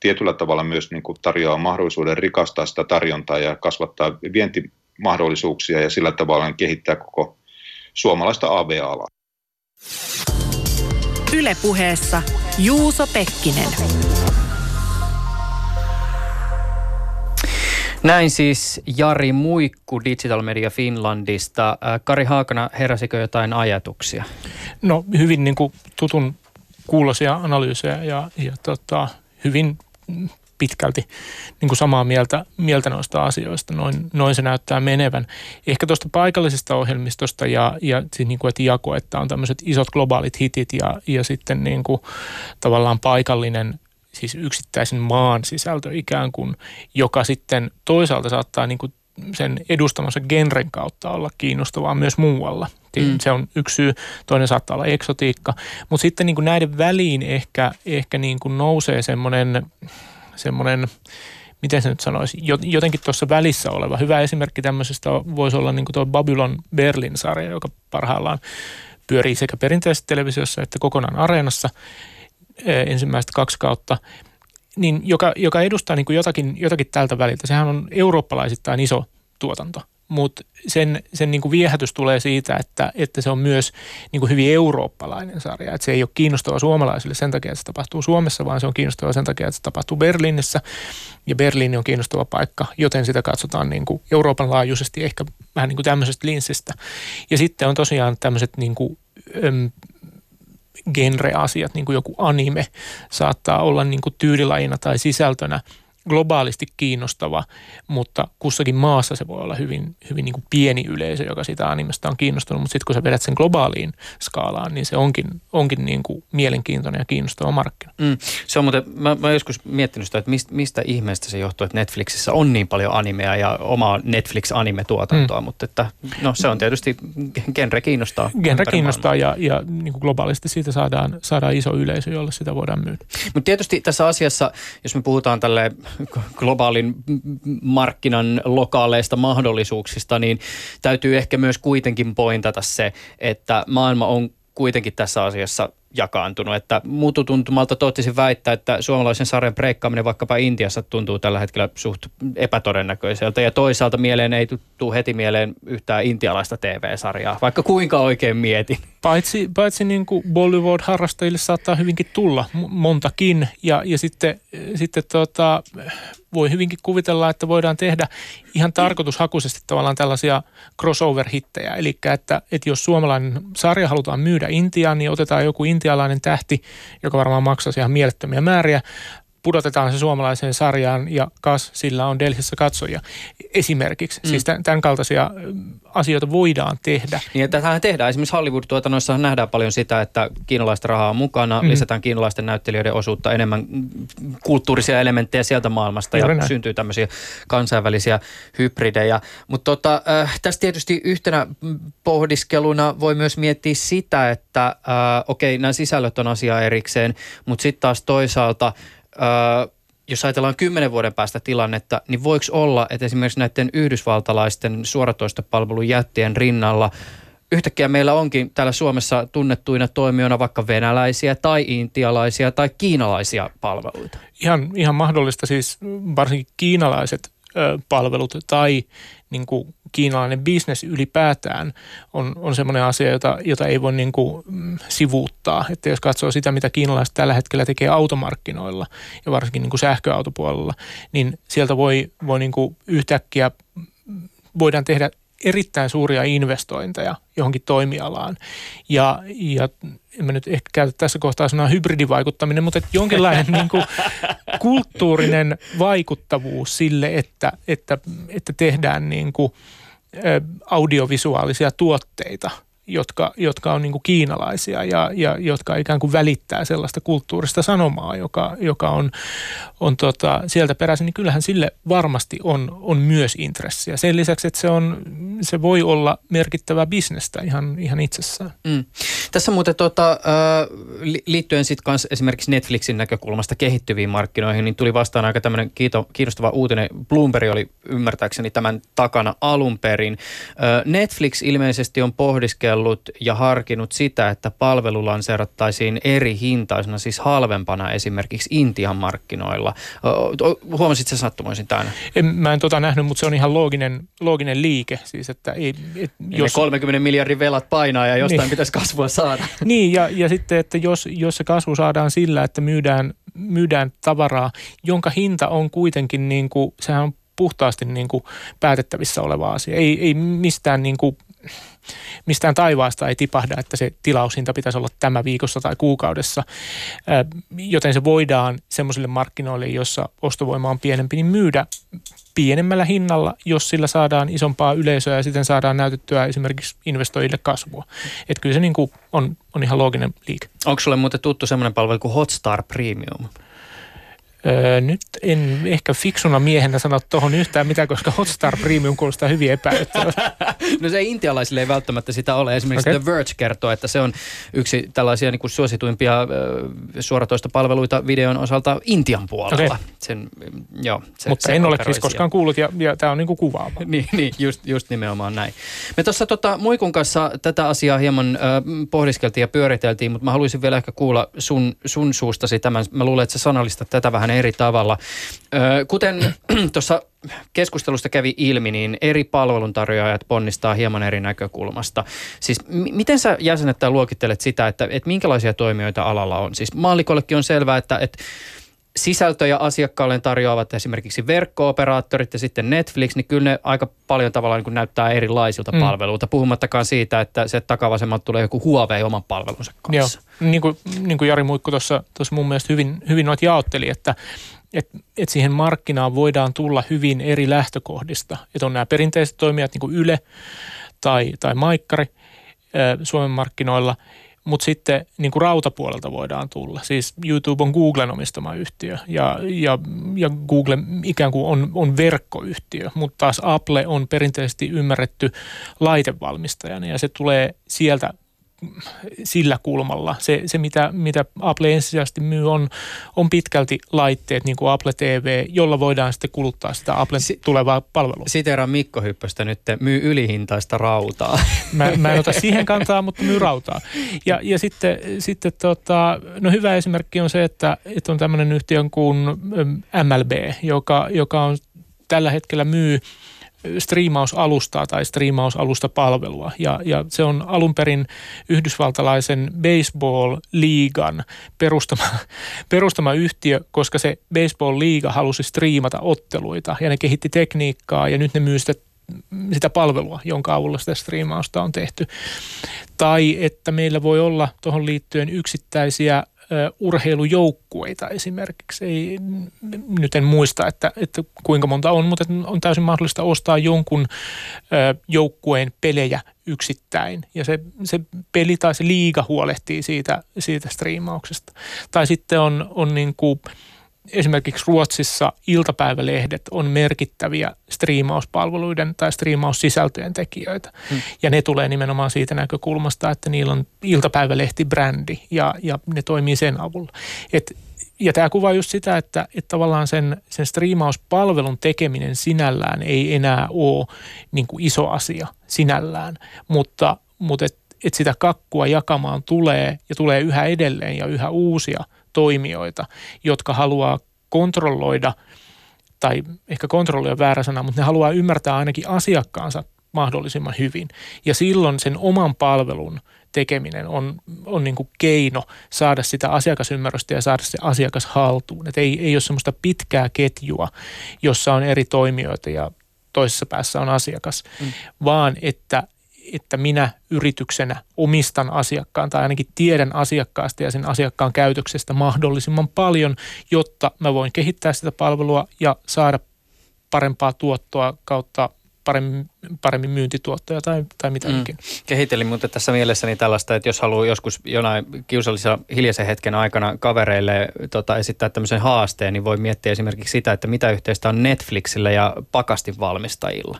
tietyllä tavalla myös niin kuin tarjoaa mahdollisuuden rikastaa sitä tarjontaa ja kasvattaa vientimahdollisuuksia ja sillä tavalla kehittää koko suomalaista AV-alaa. Ylepuheessa Juuso Pekkinen. Näin siis Jari Muikku Digital Media Finlandista. Äh, Kari Haakana, heräsikö jotain ajatuksia? No hyvin niin kuin tutun kuulosia analyysejä ja, ja tota, hyvin pitkälti niin kuin samaa mieltä, mieltä noista asioista. Noin, noin se näyttää menevän. Ehkä tuosta paikallisesta ohjelmistosta ja, ja siis niin kuin, että jako, että on tämmöiset isot globaalit hitit ja, ja sitten niin kuin, tavallaan paikallinen siis yksittäisen maan sisältö ikään kuin, joka sitten toisaalta saattaa niin kuin sen edustamassa genren kautta olla kiinnostavaa myös muualla. Mm. Se on yksi syy, toinen saattaa olla eksotiikka. Mutta sitten niin kuin näiden väliin ehkä, ehkä niin kuin nousee semmoinen, semmoinen miten se nyt sanoisi, jotenkin tuossa välissä oleva. Hyvä esimerkki tämmöisestä voisi olla niin kuin tuo Babylon Berlin-sarja, joka parhaillaan pyörii sekä perinteisessä televisiossa että kokonaan areenassa – ensimmäistä kaksi kautta, niin joka, joka edustaa niin kuin jotakin, jotakin tältä väliltä. Sehän on eurooppalaisittain iso tuotanto, mutta sen, sen niin kuin viehätys tulee siitä, että, että se on myös niin kuin hyvin eurooppalainen sarja. Että se ei ole kiinnostava suomalaisille sen takia, että se tapahtuu Suomessa, vaan se on kiinnostava sen takia, että se tapahtuu Berliinissä. Ja Berliini on kiinnostava paikka, joten sitä katsotaan niin kuin Euroopan laajuisesti ehkä vähän niin kuin tämmöisestä linssistä. Ja sitten on tosiaan tämmöiset niin kuin, genre-asiat, niin kuin joku anime, saattaa olla niin kuin tyylilajina tai sisältönä globaalisti kiinnostava, mutta kussakin maassa se voi olla hyvin, hyvin niin kuin pieni yleisö, joka sitä animesta on kiinnostunut, mutta sitten kun sä vedät sen globaaliin skaalaan, niin se onkin, onkin niin kuin mielenkiintoinen ja kiinnostava markkina. Mm. Se on muuten, mä, mä joskus miettinyt sitä, että mistä, mistä ihmeestä se johtuu, että Netflixissä on niin paljon animea ja omaa Netflix-anime-tuotantoa, mm. mutta että, no, se on tietysti, genre kiinnostaa. Genre kiinnostaa ja, ja niin kuin globaalisti siitä saadaan, saadaan iso yleisö, jolle sitä voidaan myydä. Mutta tietysti tässä asiassa, jos me puhutaan tälle globaalin markkinan lokaaleista mahdollisuuksista, niin täytyy ehkä myös kuitenkin pointata se, että maailma on kuitenkin tässä asiassa jakaantunut. Että mututuntumalta toivottaisin väittää, että suomalaisen sarjan breikkaaminen vaikkapa Intiassa tuntuu tällä hetkellä suht epätodennäköiseltä. Ja toisaalta mieleen ei tule heti mieleen yhtään intialaista TV-sarjaa, vaikka kuinka oikein mietin. Paitsi, paitsi niin kuin Bollywood-harrastajille saattaa hyvinkin tulla montakin. Ja, ja sitten, sitten tota, voi hyvinkin kuvitella, että voidaan tehdä ihan tarkoitushakuisesti tavallaan tällaisia crossover-hittejä. Eli että, että jos suomalainen sarja halutaan myydä Intiaan, niin otetaan joku intialainen tähti, joka varmaan maksaa ihan mielettömiä määriä, pudotetaan se suomalaiseen sarjaan ja kas, sillä on Delhissä katsoja esimerkiksi. Mm. Siis tämän kaltaisia asioita voidaan tehdä. Niin, että tähän tehdään. Esimerkiksi Hollywood-tuotannoissa nähdään paljon sitä, että kiinalaista rahaa on mukana, mm. lisätään kiinalaisten näyttelijöiden osuutta, enemmän kulttuurisia elementtejä sieltä maailmasta Juuri ja näin. syntyy tämmöisiä kansainvälisiä hybridejä. Mutta tota, äh, tässä tietysti yhtenä pohdiskeluna voi myös miettiä sitä, että äh, okei, nämä sisällöt on asia erikseen, mutta sitten taas toisaalta äh, jos ajatellaan kymmenen vuoden päästä tilannetta, niin voiko olla, että esimerkiksi näiden yhdysvaltalaisten suoratoistopalvelun jättien rinnalla yhtäkkiä meillä onkin täällä Suomessa tunnettuina toimijoina vaikka venäläisiä tai intialaisia tai kiinalaisia palveluita? Ihan, ihan mahdollista siis varsinkin kiinalaiset palvelut tai niin kuin kiinalainen bisnes ylipäätään on, on semmoinen asia, jota, jota ei voi niin kuin, mm, sivuuttaa. Että jos katsoo sitä, mitä kiinalaiset tällä hetkellä tekee automarkkinoilla ja varsinkin niin kuin sähköautopuolella, niin sieltä voi, voi niin kuin yhtäkkiä voidaan tehdä erittäin suuria investointeja johonkin toimialaan. Ja, ja en mä nyt ehkä käytä tässä kohtaa sanaa hybridivaikuttaminen, mutta että jonkinlainen niin kuin kulttuurinen vaikuttavuus sille, että, että, että tehdään niin kuin audiovisuaalisia tuotteita – jotka, jotka on niin kuin kiinalaisia ja, ja jotka ikään kuin välittää sellaista kulttuurista sanomaa, joka, joka on, on tota, sieltä peräisin, niin kyllähän sille varmasti on, on myös intressiä. Sen lisäksi, että se, on, se voi olla merkittävää bisnestä ihan, ihan itsessään. Mm. Tässä muuten tota, liittyen sitten esimerkiksi Netflixin näkökulmasta kehittyviin markkinoihin, niin tuli vastaan aika tämmöinen kiinnostava uutinen. Bloomberg oli ymmärtääkseni tämän takana alun perin. Netflix ilmeisesti on pohdiskellut ajatellut ja harkinnut sitä, että palvelu lanseerattaisiin eri hintaisena, siis halvempana esimerkiksi Intian markkinoilla. Huomasit se sattumoisin tämän? En, mä en tota nähnyt, mutta se on ihan looginen, looginen liike. Siis, että ei, et, jos... 30 miljardin velat painaa ja jostain niin. pitäisi kasvua saada. Niin, ja, ja sitten, että jos, jos se kasvu saadaan sillä, että myydään, myydään tavaraa, jonka hinta on kuitenkin, niin kuin, sehän on puhtaasti niin kuin päätettävissä oleva asia. Ei, ei mistään niin kuin mistään taivaasta ei tipahda, että se tilaushinta pitäisi olla tämä viikossa tai kuukaudessa, joten se voidaan semmoisille markkinoille, jossa ostovoima on pienempi, niin myydä pienemmällä hinnalla, jos sillä saadaan isompaa yleisöä ja sitten saadaan näytettyä esimerkiksi investoijille kasvua. Että kyllä se niin kuin on, on ihan looginen liike. Onko sulle muuten tuttu semmoinen palvelu kuin Hotstar Premium? Öö, nyt en ehkä fiksuna miehenä sano tuohon yhtään mitään, koska Hotstar Premium kuulostaa hyvin epäilyttävältä. no se intialaisille ei välttämättä sitä ole. Esimerkiksi okay. The Verge kertoo, että se on yksi tällaisia niin kuin suosituimpia äh, suoratoista palveluita videon osalta Intian puolella. Okay. Sen, joo, se, Mutta se en ole siis koskaan kuullut ja, ja tämä on niin kuin kuvaava. niin, niin just, just nimenomaan näin. Me tuossa tota, Muikun kanssa tätä asiaa hieman äh, pohdiskeltiin ja pyöriteltiin, mutta mä haluaisin vielä ehkä kuulla sun, sun suustasi tämän. Mä luulen, että sä sanallistat tätä vähän eri tavalla. Kuten tuossa keskustelusta kävi ilmi, niin eri palveluntarjoajat ponnistaa hieman eri näkökulmasta. Siis m- miten sä jäsenet tai luokittelet sitä, että, että minkälaisia toimijoita alalla on? Siis maallikollekin on selvää, että, että sisältöjä asiakkaalle tarjoavat esimerkiksi verkko-operaattorit ja sitten Netflix, niin kyllä ne aika paljon tavallaan niin näyttää erilaisilta mm. palveluilta, puhumattakaan siitä, että se takavasemmalta tulee joku Huawei oman palvelunsa kanssa. Joo, niin kuin, niin kuin Jari Muikku tuossa mun mielestä hyvin, hyvin noit jaotteli, että et, et siihen markkinaan voidaan tulla hyvin eri lähtökohdista. Että on nämä perinteiset toimijat niin kuin Yle tai, tai Maikkari Suomen markkinoilla – mutta sitten niin kuin rautapuolelta voidaan tulla. Siis YouTube on Googlen omistama yhtiö ja, ja, ja Google ikään kuin on, on verkkoyhtiö, mutta taas Apple on perinteisesti ymmärretty laitevalmistajana ja se tulee sieltä sillä kulmalla. Se, se mitä, mitä Apple ensisijaisesti myy, on, on pitkälti laitteet, niin kuin Apple TV, jolla voidaan sitten kuluttaa sitä Applen si- tulevaa palvelua. Siteeraan Mikko Hyppöstä nyt, myy ylihintaista rautaa. Mä, mä en ota siihen kantaa, mutta myy rautaa. Ja, ja sitten, sitten tota, no hyvä esimerkki on se, että, että on tämmöinen yhtiö kuin MLB, joka, joka on tällä hetkellä myy – striimausalustaa tai striimausalustapalvelua. Ja, ja se on alun perin yhdysvaltalaisen baseball-liigan perustama, perustama yhtiö, koska se baseball-liiga halusi striimata otteluita ja ne kehitti tekniikkaa ja nyt ne myy sitä sitä palvelua, jonka avulla sitä striimausta on tehty. Tai että meillä voi olla tuohon liittyen yksittäisiä urheilujoukkueita esimerkiksi. Ei, nyt en muista, että, että kuinka monta on, mutta on täysin mahdollista ostaa jonkun joukkueen pelejä yksittäin. Ja se, se peli tai se liiga huolehtii siitä, siitä striimauksesta. Tai sitten on, on niin kuin – esimerkiksi Ruotsissa iltapäivälehdet on merkittäviä striimauspalveluiden tai striimaussisältöjen tekijöitä. Hmm. Ja ne tulee nimenomaan siitä näkökulmasta, että niillä on iltapäivälehtibrändi ja, ja ne toimii sen avulla. Et, ja tämä kuvaa just sitä, että, että tavallaan sen, sen striimauspalvelun tekeminen sinällään ei enää ole niin kuin iso asia sinällään, mutta, mutta että et sitä kakkua jakamaan tulee ja tulee yhä edelleen ja yhä uusia – toimijoita, jotka haluaa kontrolloida, tai ehkä kontrolloida väärä sana, mutta ne haluaa ymmärtää ainakin asiakkaansa mahdollisimman hyvin. Ja silloin sen oman palvelun tekeminen on, on niin kuin keino saada sitä asiakasymmärrystä ja saada se asiakas haltuun. Et ei, ei ole semmoista pitkää ketjua, jossa on eri toimijoita ja toisessa päässä on asiakas, mm. vaan että että minä yrityksenä omistan asiakkaan tai ainakin tiedän asiakkaasta ja sen asiakkaan käytöksestä mahdollisimman paljon, jotta mä voin kehittää sitä palvelua ja saada parempaa tuottoa kautta paremmin, paremmin myyntituottoja tai, tai mitä mm. ikinä. Kehittelin mutta tässä mielessäni tällaista, että jos haluaa joskus jonain kiusallisella hiljaisen hetken aikana kavereille tota, esittää tämmöisen haasteen, niin voi miettiä esimerkiksi sitä, että mitä yhteistä on Netflixillä ja pakastinvalmistajilla.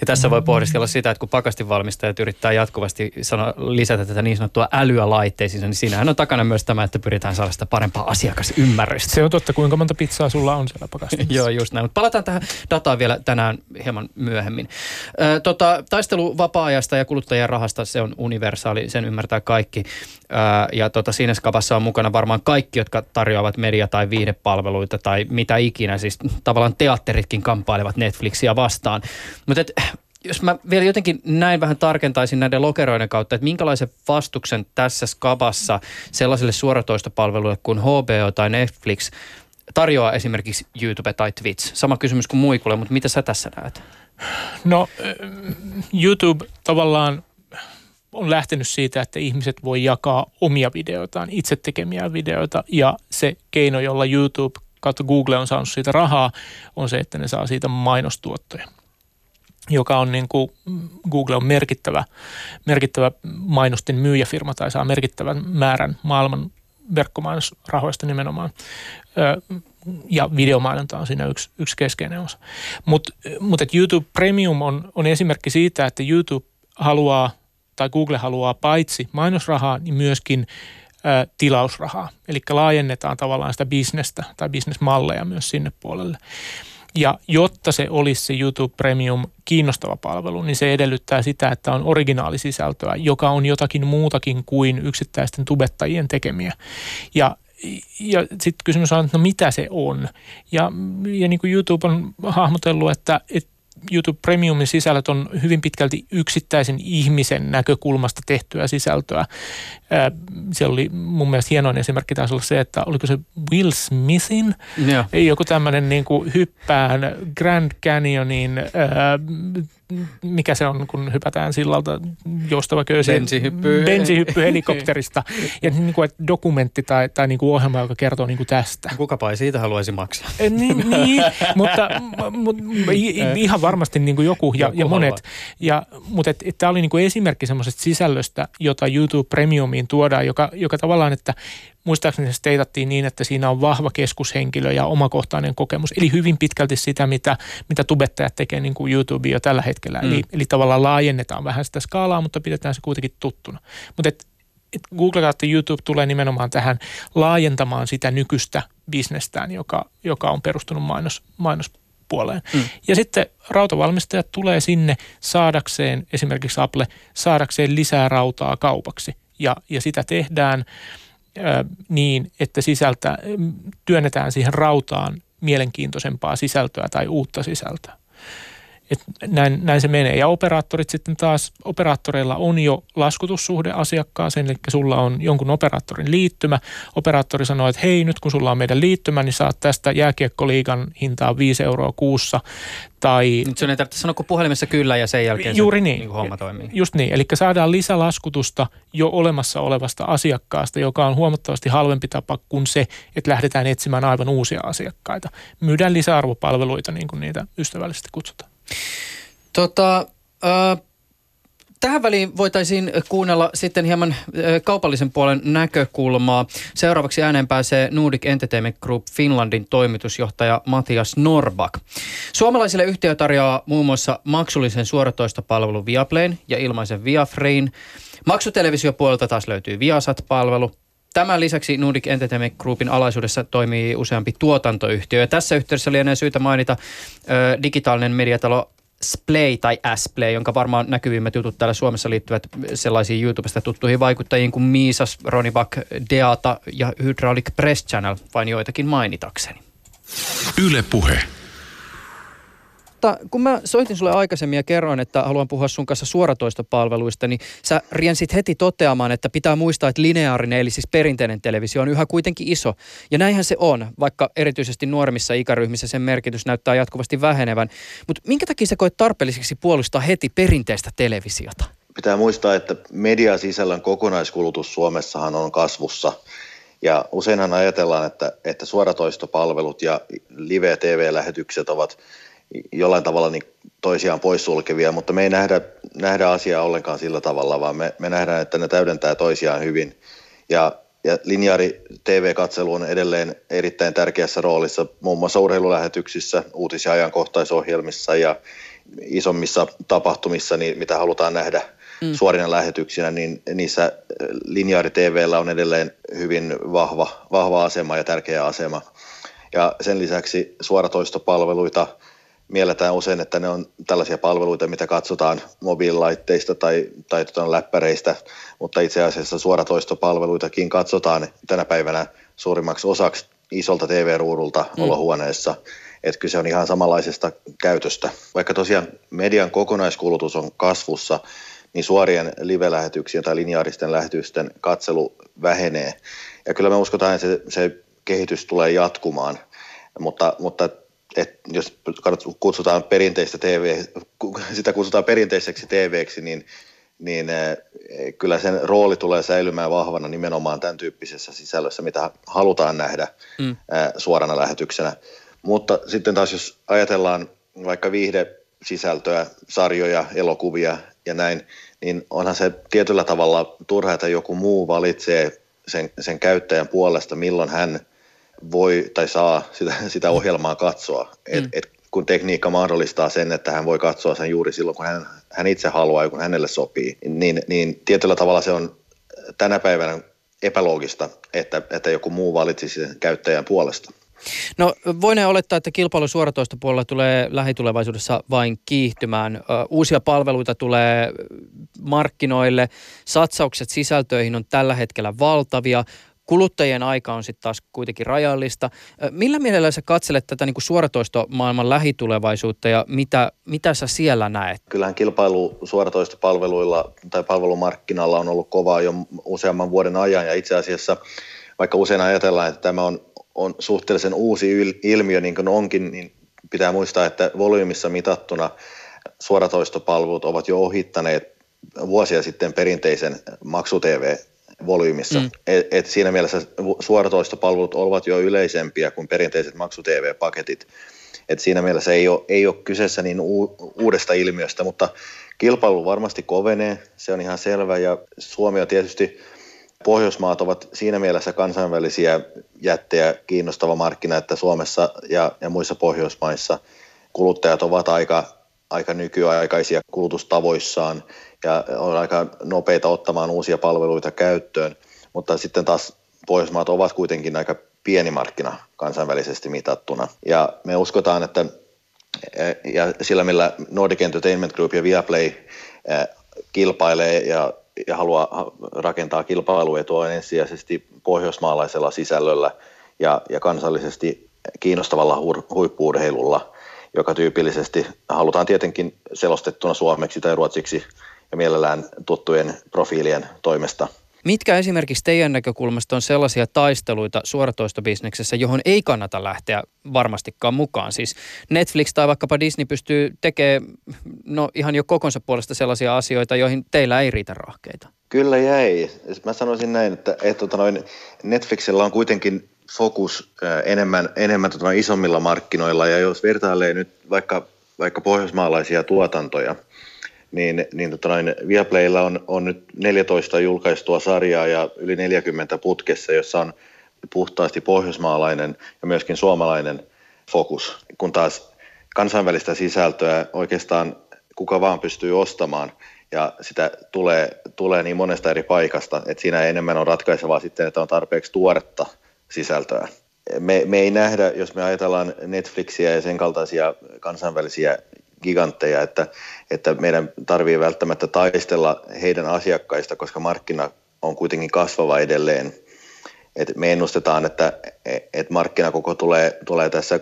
Ja tässä voi pohdiskella sitä, että kun pakastinvalmistajat yrittää jatkuvasti sanoa, lisätä tätä niin sanottua älyä laitteisiin, niin siinähän on takana myös tämä, että pyritään saada sitä parempaa asiakasymmärrystä. Se on totta, kuinka monta pizzaa sulla on siellä pakastimessa. Joo, just näin. Mutta palataan tähän dataan vielä tänään hieman myöhemmin. Ö, tota, taistelu vapaa-ajasta ja kuluttajien rahasta, se on universaali, sen ymmärtää kaikki. Ö, ja tota, siinä skavassa on mukana varmaan kaikki, jotka tarjoavat media- tai viihdepalveluita tai mitä ikinä. Siis tavallaan teatteritkin kamppailevat Netflixiä vastaan. Mutta jos mä vielä jotenkin näin vähän tarkentaisin näiden lokeroiden kautta, että minkälaisen vastuksen tässä skabassa sellaisille suoratoistopalveluille kuin HBO tai Netflix tarjoaa esimerkiksi YouTube tai Twitch? Sama kysymys kuin muikulle, mutta mitä sä tässä näet? No YouTube tavallaan on lähtenyt siitä, että ihmiset voi jakaa omia videoitaan, itse tekemiä videoita ja se keino, jolla YouTube kautta Google on saanut siitä rahaa, on se, että ne saa siitä mainostuottoja joka on niin kuin Google on merkittävä, merkittävä mainosten myyjäfirma tai saa merkittävän määrän maailman verkkomainosrahoista nimenomaan. Ja videomainonta on siinä yksi, yksi keskeinen osa. Mutta mut, YouTube Premium on, on esimerkki siitä, että YouTube haluaa tai Google haluaa paitsi mainosrahaa, niin myöskin ä, tilausrahaa. Eli laajennetaan tavallaan sitä bisnestä tai bisnesmalleja myös sinne puolelle. Ja jotta se olisi se YouTube Premium kiinnostava palvelu, niin se edellyttää sitä, että on originaalisisältöä, joka on jotakin muutakin kuin yksittäisten tubettajien tekemiä. Ja ja sitten kysymys on, että no mitä se on. Ja, ja niin kuin YouTube on hahmotellut, että, että YouTube Premiumin sisällöt on hyvin pitkälti yksittäisen ihmisen näkökulmasta tehtyä sisältöä. Siellä oli mun mielestä hienoin esimerkki taisi olla se, että oliko se Will Smithin, Joo. joku tämmöinen niin kuin hyppään Grand Canyonin mikä se on, kun hypätään sillalta joustava köysi. Bensihyppy. Bensihyppy helikopterista. ja niin kuin, että dokumentti tai, tai niin kuin ohjelma, joka kertoo niin kuin tästä. Kukapa ei siitä haluaisi maksaa. niin, niin mutta, mutta ihan varmasti niin kuin joku ja, joku ja monet. Ja, mutta tämä oli niin kuin esimerkki semmoisesta sisällöstä, jota YouTube Premiumiin tuodaan, joka, joka tavallaan, että muistaakseni se steitattiin niin, että siinä on vahva keskushenkilö ja omakohtainen kokemus. Eli hyvin pitkälti sitä, mitä, mitä tubettajat tekee niin kuin YouTube jo tällä hetkellä. Mm. Eli, eli tavallaan laajennetaan vähän sitä skaalaa, mutta pidetään se kuitenkin tuttuna. Mutta et, et Google kautta YouTube tulee nimenomaan tähän laajentamaan sitä nykyistä bisnestään, joka, joka on perustunut mainos, mainospuoleen. Mm. Ja sitten rautavalmistajat tulee sinne saadakseen, esimerkiksi Apple, saadakseen lisää rautaa kaupaksi. Ja, ja sitä tehdään – niin, että sisältä, työnnetään siihen rautaan mielenkiintoisempaa sisältöä tai uutta sisältöä. Et näin, näin se menee. Ja operaattorit sitten taas, operaattoreilla on jo laskutussuhde asiakkaaseen, eli sulla on jonkun operaattorin liittymä. Operaattori sanoo, että hei, nyt kun sulla on meidän liittymä, niin saat tästä jääkiekkoliigan hintaa 5 euroa kuussa. Tai, Nyt sun ei tarvitse sanoa kuin puhelimessa kyllä ja sen jälkeen Juuri se, niin. niin homma toimii. Just niin, eli saadaan lisälaskutusta jo olemassa olevasta asiakkaasta, joka on huomattavasti halvempi tapa kuin se, että lähdetään etsimään aivan uusia asiakkaita. Myydään lisäarvopalveluita, niin kuin niitä ystävällisesti kutsutaan. Tota, äh, tähän väliin voitaisiin kuunnella sitten hieman kaupallisen puolen näkökulmaa. Seuraavaksi ääneen pääsee Nordic Entertainment Group Finlandin toimitusjohtaja Matias Norbak. Suomalaisille yhtiö tarjoaa muun muassa maksullisen suoratoistopalvelun Viaplayn ja ilmaisen Viafrein. Maksutelevisiopuolelta taas löytyy Viasat-palvelu. Tämän lisäksi Nordic Entertainment Groupin alaisuudessa toimii useampi tuotantoyhtiö. Ja tässä yhteydessä lienee syytä mainita ö, digitaalinen mediatalo Splay tai Splay, jonka varmaan näkyvimmät jutut täällä Suomessa liittyvät sellaisiin YouTubesta tuttuihin vaikuttajiin kuin Miisas, Ronny Buck, Deata ja Hydraulic Press Channel, vain joitakin mainitakseni. Yle Puhe. Mutta kun mä soitin sulle aikaisemmin ja kerroin, että haluan puhua sun kanssa suoratoistopalveluista, niin sä riensit heti toteamaan, että pitää muistaa, että lineaarinen eli siis perinteinen televisio on yhä kuitenkin iso. Ja näinhän se on, vaikka erityisesti nuoremmissa ikäryhmissä sen merkitys näyttää jatkuvasti vähenevän. Mutta minkä takia sä koet tarpeelliseksi puolustaa heti perinteistä televisiota? Pitää muistaa, että mediasisällön kokonaiskulutus Suomessahan on kasvussa. Ja useinhan ajatellaan, että, että suoratoistopalvelut ja live-tv-lähetykset ovat jollain tavalla niin toisiaan poissulkevia, mutta me ei nähdä, nähdä asiaa ollenkaan sillä tavalla, vaan me, me nähdään, että ne täydentää toisiaan hyvin. Ja, ja linjaari TV-katselu on edelleen erittäin tärkeässä roolissa muun muassa urheilulähetyksissä, uutis- ja ajankohtaisohjelmissa ja isommissa tapahtumissa, niin mitä halutaan nähdä mm. suorina lähetyksinä, niin niissä linjaari TVllä on edelleen hyvin vahva, vahva asema ja tärkeä asema. Ja sen lisäksi suoratoistopalveluita – mielletään usein, että ne on tällaisia palveluita, mitä katsotaan mobiililaitteista tai, tai tuota läppäreistä, mutta itse asiassa suoratoistopalveluitakin katsotaan tänä päivänä suurimmaksi osaksi isolta TV-ruudulta mm. olohuoneessa. Että kyse on ihan samanlaisesta käytöstä. Vaikka tosiaan median kokonaiskulutus on kasvussa, niin suorien live-lähetyksien tai lineaaristen lähetysten katselu vähenee. Ja kyllä me uskotaan, että se, se kehitys tulee jatkumaan. Mutta, mutta et jos kutsutaan perinteistä TV, sitä kutsutaan perinteiseksi TVksi, niin, niin eh, kyllä sen rooli tulee säilymään vahvana nimenomaan tämän tyyppisessä sisällössä, mitä halutaan nähdä mm. Eh, suorana lähetyksenä. Mutta sitten taas jos ajatellaan vaikka viihde-sisältöä, sarjoja, elokuvia ja näin, niin onhan se tietyllä tavalla turha, että joku muu valitsee sen, sen käyttäjän puolesta, milloin hän – voi tai saa sitä, sitä ohjelmaa katsoa. Et, mm. et, kun tekniikka mahdollistaa sen, että hän voi katsoa sen juuri silloin, kun hän, hän itse haluaa ja kun hänelle sopii, niin, niin tietyllä tavalla se on tänä päivänä epäloogista, että, että joku muu valitsisi sen käyttäjän puolesta. No voin olettaa, että kilpailu suoratoista puolella tulee lähitulevaisuudessa vain kiihtymään. Uusia palveluita tulee markkinoille, satsaukset sisältöihin on tällä hetkellä valtavia kuluttajien aika on sitten taas kuitenkin rajallista. Millä mielellä sä katselet tätä niin suoratoistomaailman lähitulevaisuutta ja mitä, mitä sä siellä näet? Kyllähän kilpailu suoratoistopalveluilla tai palvelumarkkinalla on ollut kovaa jo useamman vuoden ajan ja itse asiassa vaikka usein ajatellaan, että tämä on, on suhteellisen uusi ilmiö niin kuin onkin, niin pitää muistaa, että volyymissa mitattuna suoratoistopalvelut ovat jo ohittaneet vuosia sitten perinteisen maksu-TV volyymissa. Mm. Et, et siinä mielessä suoratoistopalvelut ovat jo yleisempiä kuin perinteiset maksu-TV-paketit. Et siinä mielessä ei ole, ei ole kyseessä niin u, uudesta ilmiöstä, mutta kilpailu varmasti kovenee, se on ihan selvä. Ja Suomi on tietysti, Pohjoismaat ovat siinä mielessä kansainvälisiä jättejä kiinnostava markkina, että Suomessa ja, ja muissa Pohjoismaissa kuluttajat ovat aika, aika nykyaikaisia kulutustavoissaan – ja on aika nopeita ottamaan uusia palveluita käyttöön, mutta sitten taas Pohjoismaat ovat kuitenkin aika pieni markkina kansainvälisesti mitattuna. Ja me uskotaan, että ja sillä millä Nordic Entertainment Group ja Viaplay kilpailee ja, ja haluaa rakentaa kilpailuetua ensisijaisesti pohjoismaalaisella sisällöllä ja, ja kansallisesti kiinnostavalla huippuurheilulla – joka tyypillisesti halutaan tietenkin selostettuna suomeksi tai ruotsiksi ja mielellään tuttujen profiilien toimesta. Mitkä esimerkiksi teidän näkökulmasta on sellaisia taisteluita suoratoistobisneksessä, johon ei kannata lähteä varmastikaan mukaan? Siis Netflix tai vaikkapa Disney pystyy tekemään no ihan jo kokonsa puolesta sellaisia asioita, joihin teillä ei riitä rahkeita. Kyllä jäi. Mä sanoisin näin, että, että tota noin Netflixillä on kuitenkin fokus enemmän, enemmän tota isommilla markkinoilla ja jos vertailee nyt vaikka, vaikka pohjoismaalaisia tuotantoja, niin, niin tota noin, Viaplaylla on, on nyt 14 julkaistua sarjaa ja yli 40 putkessa, jossa on puhtaasti pohjoismaalainen ja myöskin suomalainen fokus, kun taas kansainvälistä sisältöä oikeastaan kuka vaan pystyy ostamaan ja sitä tulee, tulee niin monesta eri paikasta, että siinä enemmän on ratkaisevaa sitten, että on tarpeeksi tuoretta sisältöä. Me, me ei nähdä, jos me ajatellaan Netflixiä ja sen kaltaisia kansainvälisiä gigantteja, että, että meidän tarvii välttämättä taistella heidän asiakkaista, koska markkina on kuitenkin kasvava edelleen. Et me ennustetaan, että et markkinakoko tulee, tulee tässä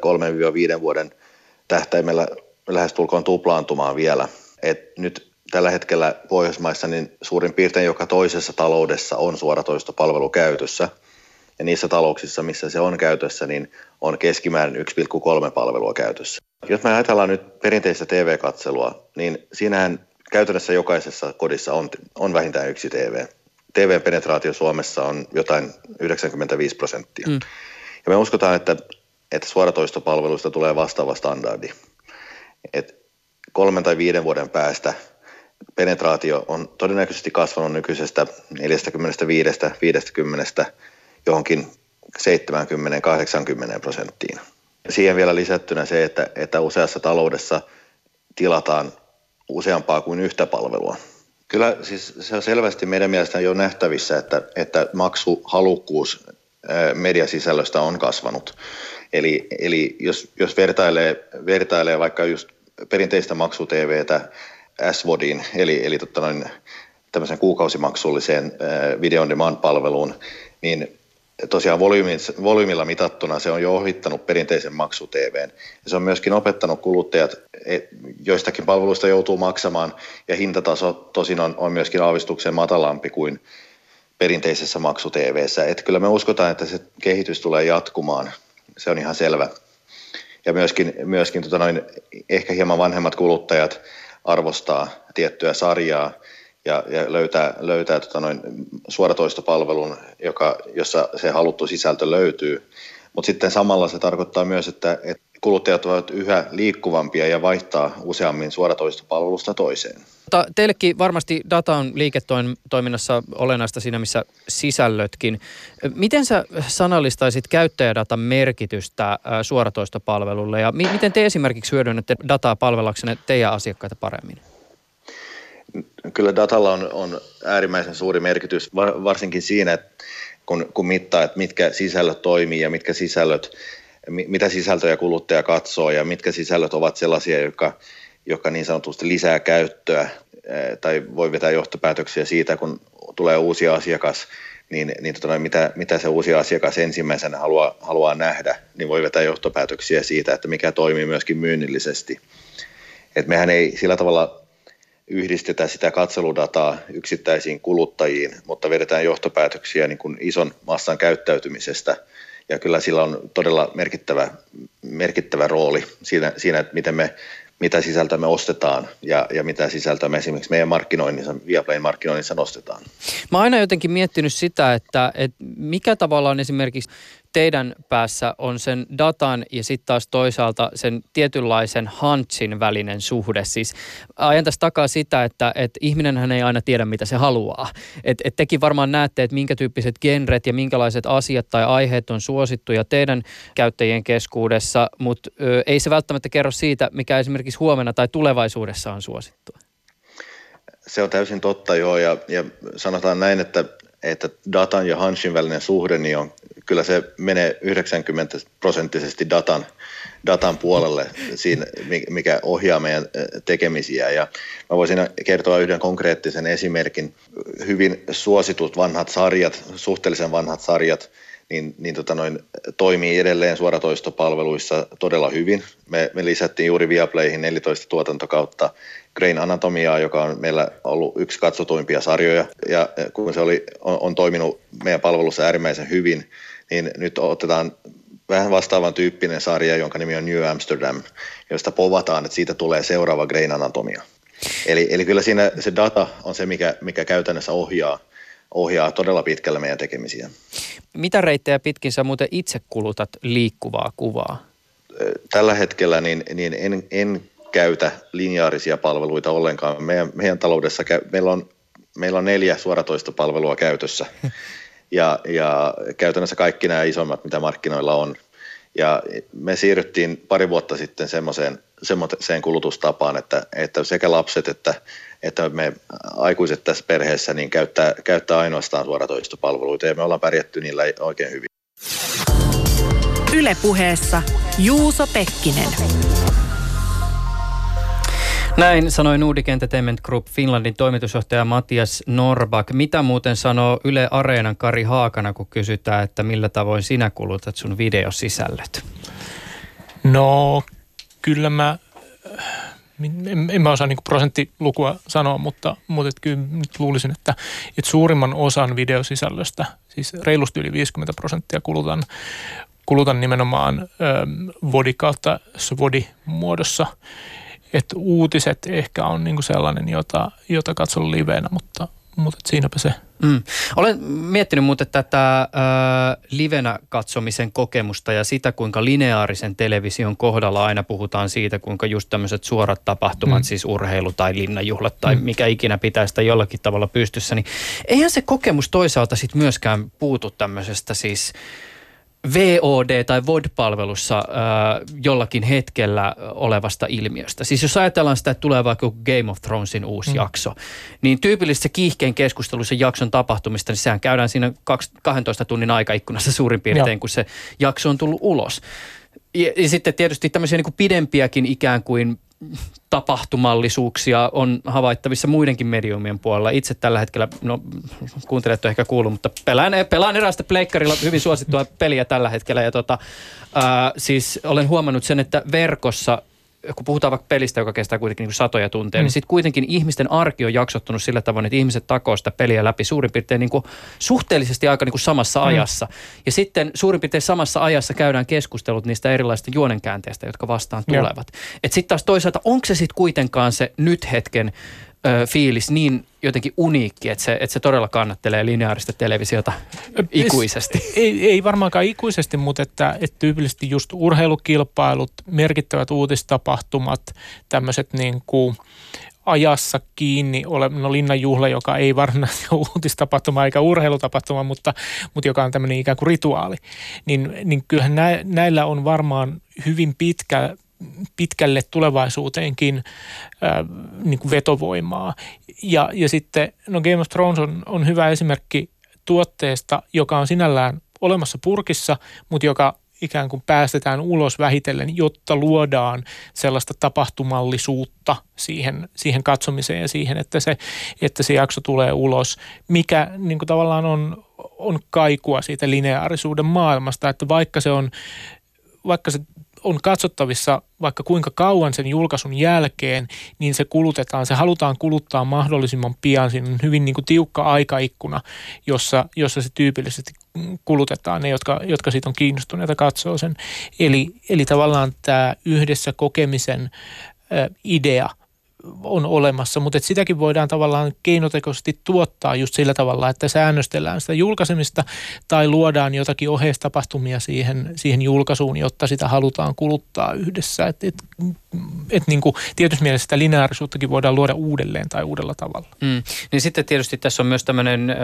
3-5 vuoden tähtäimellä lähestulkoon tuplaantumaan vielä. Et nyt tällä hetkellä Pohjoismaissa niin suurin piirtein joka toisessa taloudessa on suoratoistopalvelu käytössä. Ja niissä talouksissa, missä se on käytössä, niin on keskimäärin 1,3 palvelua käytössä. Jos me ajatellaan nyt perinteistä TV-katselua, niin siinähän käytännössä jokaisessa kodissa on, on vähintään yksi TV. TV-penetraatio Suomessa on jotain 95 prosenttia. Mm. Ja me uskotaan, että, että suoratoistopalveluista tulee vastaava standardi. Et kolmen tai viiden vuoden päästä penetraatio on todennäköisesti kasvanut nykyisestä 45-50 johonkin 70-80 prosenttiin. Siihen vielä lisättynä se, että, että useassa taloudessa tilataan useampaa kuin yhtä palvelua. Kyllä siis se on selvästi meidän mielestä jo nähtävissä, että, että maksuhalukkuus mediasisällöstä on kasvanut. Eli, eli jos, jos vertailee, vertailee vaikka just perinteistä maksu-TVtä SVODiin, eli, eli totta noin, tämmöisen kuukausimaksulliseen video on demand-palveluun, niin tosiaan volyymilla mitattuna se on jo ohittanut perinteisen maksu TVn. Se on myöskin opettanut kuluttajat, joistakin palveluista joutuu maksamaan, ja hintataso tosin on, on myöskin aavistuksen matalampi kuin perinteisessä maksu TVssä. Että kyllä me uskotaan, että se kehitys tulee jatkumaan, se on ihan selvä. Ja myöskin, myöskin tota noin, ehkä hieman vanhemmat kuluttajat arvostaa tiettyä sarjaa, ja, ja löytää, löytää tota noin suoratoistopalvelun, joka, jossa se haluttu sisältö löytyy. Mutta sitten samalla se tarkoittaa myös, että, että kuluttajat ovat yhä liikkuvampia ja vaihtaa useammin suoratoistopalvelusta toiseen. Teillekin varmasti data on liiketoiminnassa olennaista siinä, missä sisällötkin. Miten sä sanallistaisit käyttäjädatan merkitystä suoratoistopalvelulle ja miten te esimerkiksi hyödynnätte dataa palvelaksenne teidän asiakkaita paremmin? Kyllä datalla on, on äärimmäisen suuri merkitys, varsinkin siinä, että kun, kun mittaa, että mitkä sisällöt toimii ja mitkä sisällöt, mitä sisältöjä kuluttaja katsoo ja mitkä sisällöt ovat sellaisia, jotka, jotka niin sanotusti lisää käyttöä tai voi vetää johtopäätöksiä siitä, kun tulee uusi asiakas, niin, niin tota, mitä, mitä se uusi asiakas ensimmäisenä haluaa, haluaa nähdä, niin voi vetää johtopäätöksiä siitä, että mikä toimii myöskin myynnillisesti. Et mehän ei sillä tavalla yhdistetä sitä katseludataa yksittäisiin kuluttajiin, mutta vedetään johtopäätöksiä niin kuin ison massan käyttäytymisestä. Ja kyllä sillä on todella merkittävä, merkittävä rooli siinä, siinä, että miten me, mitä sisältöä me ostetaan ja, ja mitä sisältöä me esimerkiksi meidän markkinoinnissa, Viaplayn markkinoinnissa nostetaan. Mä oon aina jotenkin miettinyt sitä, että, että mikä tavalla on esimerkiksi teidän päässä on sen datan ja sitten taas toisaalta sen tietynlaisen huntsin välinen suhde. Siis ajan tässä takaa sitä, että, että ihminenhän ei aina tiedä, mitä se haluaa. Et, et tekin varmaan näette, että minkä tyyppiset genret ja minkälaiset asiat tai aiheet on suosittuja teidän käyttäjien keskuudessa, mutta ei se välttämättä kerro siitä, mikä esimerkiksi huomenna tai tulevaisuudessa on suosittua. Se on täysin totta joo ja, ja sanotaan näin, että että datan ja Hanshin välinen suhde, niin on, kyllä se menee 90 prosenttisesti datan, datan puolelle, siinä, mikä ohjaa meidän tekemisiä. Ja mä voisin kertoa yhden konkreettisen esimerkin. Hyvin suositut vanhat sarjat, suhteellisen vanhat sarjat, niin, niin tota noin, toimii edelleen suoratoistopalveluissa todella hyvin. Me, me lisättiin juuri Viaplayhin 14 tuotantokautta Grain Anatomiaa, joka on meillä ollut yksi katsotuimpia sarjoja, ja kun se oli, on, on toiminut meidän palvelussa äärimmäisen hyvin, niin nyt otetaan vähän vastaavan tyyppinen sarja, jonka nimi on New Amsterdam, josta povataan, että siitä tulee seuraava Grain Anatomia. Eli, eli kyllä siinä se data on se, mikä, mikä käytännössä ohjaa, ohjaa todella pitkälle meidän tekemisiä. Mitä reittejä pitkin sä muuten itse kulutat liikkuvaa kuvaa? Tällä hetkellä niin, niin en, en käytä lineaarisia palveluita ollenkaan. Meidän, meidän taloudessa meillä on, meillä on neljä suoratoistopalvelua käytössä. Ja, ja käytännössä kaikki nämä isommat, mitä markkinoilla on. Ja me siirryttiin pari vuotta sitten semmoiseen, semmoiseen kulutustapaan, että, että sekä lapset että, että me aikuiset tässä perheessä niin käyttää, käyttää ainoastaan suoratoistopalveluita ja me ollaan pärjätty niillä oikein hyvin. Ylepuheessa Juuso Pekkinen. Näin sanoi Nordic Entertainment Group Finlandin toimitusjohtaja Matias Norbak. Mitä muuten sanoo Yle Areenan Kari Haakana, kun kysytään, että millä tavoin sinä kulutat sun videosisällöt? No, kyllä mä, en, en mä osaa niin prosenttilukua sanoa, mutta, mutta et kyllä nyt luulisin, että, että suurimman osan videosisällöstä, siis reilusti yli 50 prosenttia kulutan, kulutan nimenomaan ähm, Vodi kautta Svodi muodossa että uutiset ehkä on niinku sellainen, jota, jota katson liveenä, mutta, mutta siinäpä se. Mm. Olen miettinyt muuten tätä äh, livenä katsomisen kokemusta ja sitä, kuinka lineaarisen television kohdalla aina puhutaan siitä, kuinka just tämmöiset suorat tapahtumat, mm. siis urheilu tai linnanjuhlat tai mm. mikä ikinä pitää sitä jollakin tavalla pystyssä, niin eihän se kokemus toisaalta sitten myöskään puutu tämmöisestä siis VOD- tai VOD-palvelussa äh, jollakin hetkellä olevasta ilmiöstä. Siis jos ajatellaan sitä, että tulee vaikka Game of Thronesin uusi mm. jakso, niin tyypillisesti kiihkeen keskustelussa jakson tapahtumista, niin sehän käydään siinä 12 tunnin aikaikkunassa suurin piirtein, Joo. kun se jakso on tullut ulos. Ja, ja sitten tietysti tämmöisiä niin kuin pidempiäkin ikään kuin tapahtumallisuuksia on havaittavissa muidenkin mediumien puolella. Itse tällä hetkellä, no kuuntelet ehkä kuullut, mutta pelaan, pelaan erästä pleikkarilla hyvin suosittua peliä tällä hetkellä. Ja tota, ää, siis olen huomannut sen, että verkossa kun puhutaan vaikka pelistä, joka kestää kuitenkin niin satoja tunteja, niin mm. niin sitten kuitenkin ihmisten arki on jaksottunut sillä tavoin, että ihmiset takoo sitä peliä läpi suurin piirtein niin kuin suhteellisesti aika niin kuin samassa mm. ajassa. Ja sitten suurin piirtein samassa ajassa käydään keskustelut niistä erilaisista juonenkäänteistä, jotka vastaan tulevat. Että sitten taas toisaalta, onko se sitten kuitenkaan se nyt hetken ö, fiilis niin jotenkin uniikki, että se, että se todella kannattelee lineaarista televisiota ikuisesti? Ei, ei varmaankaan ikuisesti, mutta että, että tyypillisesti just urheilukilpailut, merkittävät uutistapahtumat, tämmöiset niin kuin ajassa kiinni ole, no linnanjuhla, joka ei varsinaisesti ole uutistapahtuma eikä urheilutapahtuma, mutta, mutta joka on tämmöinen ikään kuin rituaali, niin, niin kyllähän nä, näillä on varmaan hyvin pitkä, pitkälle tulevaisuuteenkin äh, niin kuin vetovoimaa. Ja, ja sitten no Game of Thrones on, on hyvä esimerkki tuotteesta, joka on sinällään olemassa purkissa, mutta joka ikään kuin päästetään ulos vähitellen, jotta luodaan sellaista tapahtumallisuutta siihen, siihen katsomiseen ja siihen, että se, että se jakso tulee ulos, mikä niin kuin tavallaan on, on kaikua siitä lineaarisuuden maailmasta, että vaikka se on vaikka se on katsottavissa vaikka kuinka kauan sen julkaisun jälkeen, niin se kulutetaan, se halutaan kuluttaa mahdollisimman pian. Siinä on hyvin niin kuin tiukka aikaikkuna, jossa, jossa se tyypillisesti kulutetaan ne, jotka, jotka siitä on kiinnostuneita katsoo sen. Eli, eli tavallaan tämä yhdessä kokemisen idea – on olemassa, mutta että sitäkin voidaan tavallaan keinotekoisesti tuottaa just sillä tavalla, että säännöstellään sitä julkaisemista tai luodaan jotakin oheistapahtumia siihen, siihen julkaisuun, jotta sitä halutaan kuluttaa yhdessä. Et, et, et niin kuin, tietysti mielessä sitä lineaarisuuttakin voidaan luoda uudelleen tai uudella tavalla. Mm. Niin sitten tietysti tässä on myös tämmöinen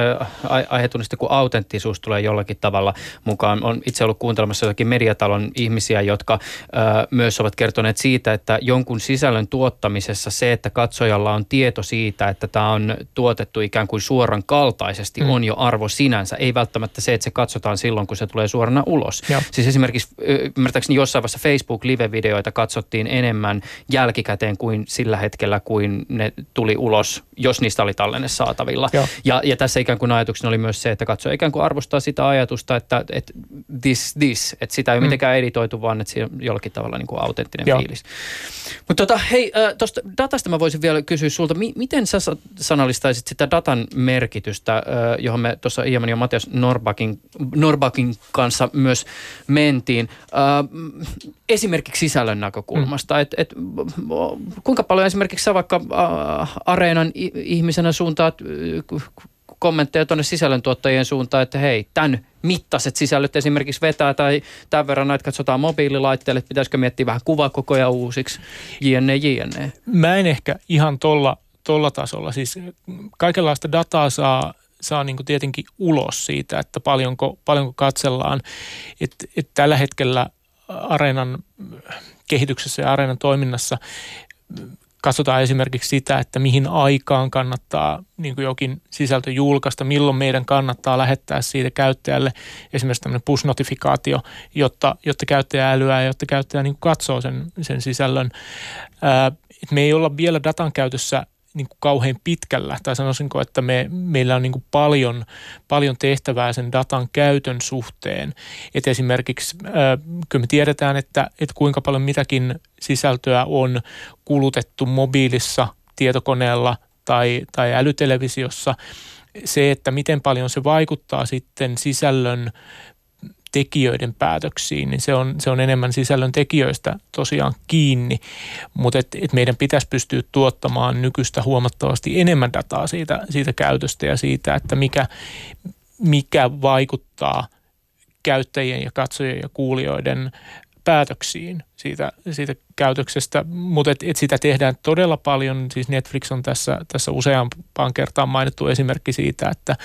aihetunniste, kun autenttisuus tulee jollakin tavalla mukaan. On itse ollut kuuntelemassa jotakin mediatalon ihmisiä, jotka äh, myös ovat kertoneet siitä, että jonkun sisällön tuottamisessa se, se, että katsojalla on tieto siitä, että tämä on tuotettu ikään kuin suoran kaltaisesti, mm. on jo arvo sinänsä. Ei välttämättä se, että se katsotaan silloin, kun se tulee suorana ulos. Ja. Siis esimerkiksi ymmärtääkseni jossain vaiheessa Facebook-live-videoita katsottiin enemmän jälkikäteen kuin sillä hetkellä, kuin ne tuli ulos, jos niistä oli tallenne saatavilla. Ja, ja, ja tässä ikään kuin ajatuksena oli myös se, että katsoja ikään kuin arvostaa sitä ajatusta, että, että this, this, että sitä ei mm. mitenkään editoitu, vaan että siinä on jollakin tavalla niin kuin autenttinen Joo. fiilis. Mutta tota, hei, äh, tuosta datasta mä voisin vielä kysyä sulta, mi- miten sä sanallistaisit sitä datan merkitystä, johon me tuossa Iemen ja Matias Norbakin, Norbakin kanssa myös mentiin, esimerkiksi sisällön näkökulmasta, mm. että et, kuinka paljon esimerkiksi sä vaikka areenan ihmisenä suuntaat kommentteja tuonne sisällöntuottajien suuntaan, että hei, tämän mittaiset sisällöt esimerkiksi vetää tai tämän verran näitä katsotaan mobiililaitteelle, että pitäisikö miettiä vähän kuvakokoja uusiksi, jne, jne. Mä en ehkä ihan tolla, tolla tasolla, siis kaikenlaista dataa saa saa niin tietenkin ulos siitä, että paljonko, paljonko katsellaan. Et, et tällä hetkellä areenan kehityksessä ja areenan toiminnassa katsotaan esimerkiksi sitä, että mihin aikaan kannattaa niin kuin jokin sisältö julkaista, milloin meidän kannattaa lähettää siitä käyttäjälle esimerkiksi tämmöinen push-notifikaatio, jotta, jotta käyttäjä älyää ja jotta käyttäjä niin kuin katsoo sen, sen sisällön. Ää, me ei olla vielä datan käytössä niin kuin kauhean pitkällä, tai sanoisinko, että me, meillä on niin kuin paljon, paljon tehtävää sen datan käytön suhteen. Et esimerkiksi äh, kyllä me tiedetään, että, että kuinka paljon mitäkin sisältöä on kulutettu mobiilissa, tietokoneella tai, tai älytelevisiossa. Se, että miten paljon se vaikuttaa sitten sisällön tekijöiden päätöksiin, niin se on, se on enemmän sisällön tekijöistä tosiaan kiinni, mutta et, et meidän pitäisi pystyä tuottamaan nykyistä huomattavasti enemmän dataa siitä, siitä käytöstä ja siitä, että mikä, mikä vaikuttaa käyttäjien ja katsojien ja kuulijoiden päätöksiin siitä, siitä käytöksestä, mutta et, et sitä tehdään todella paljon. Siis Netflix on tässä, tässä useampaan kertaan mainittu esimerkki siitä, että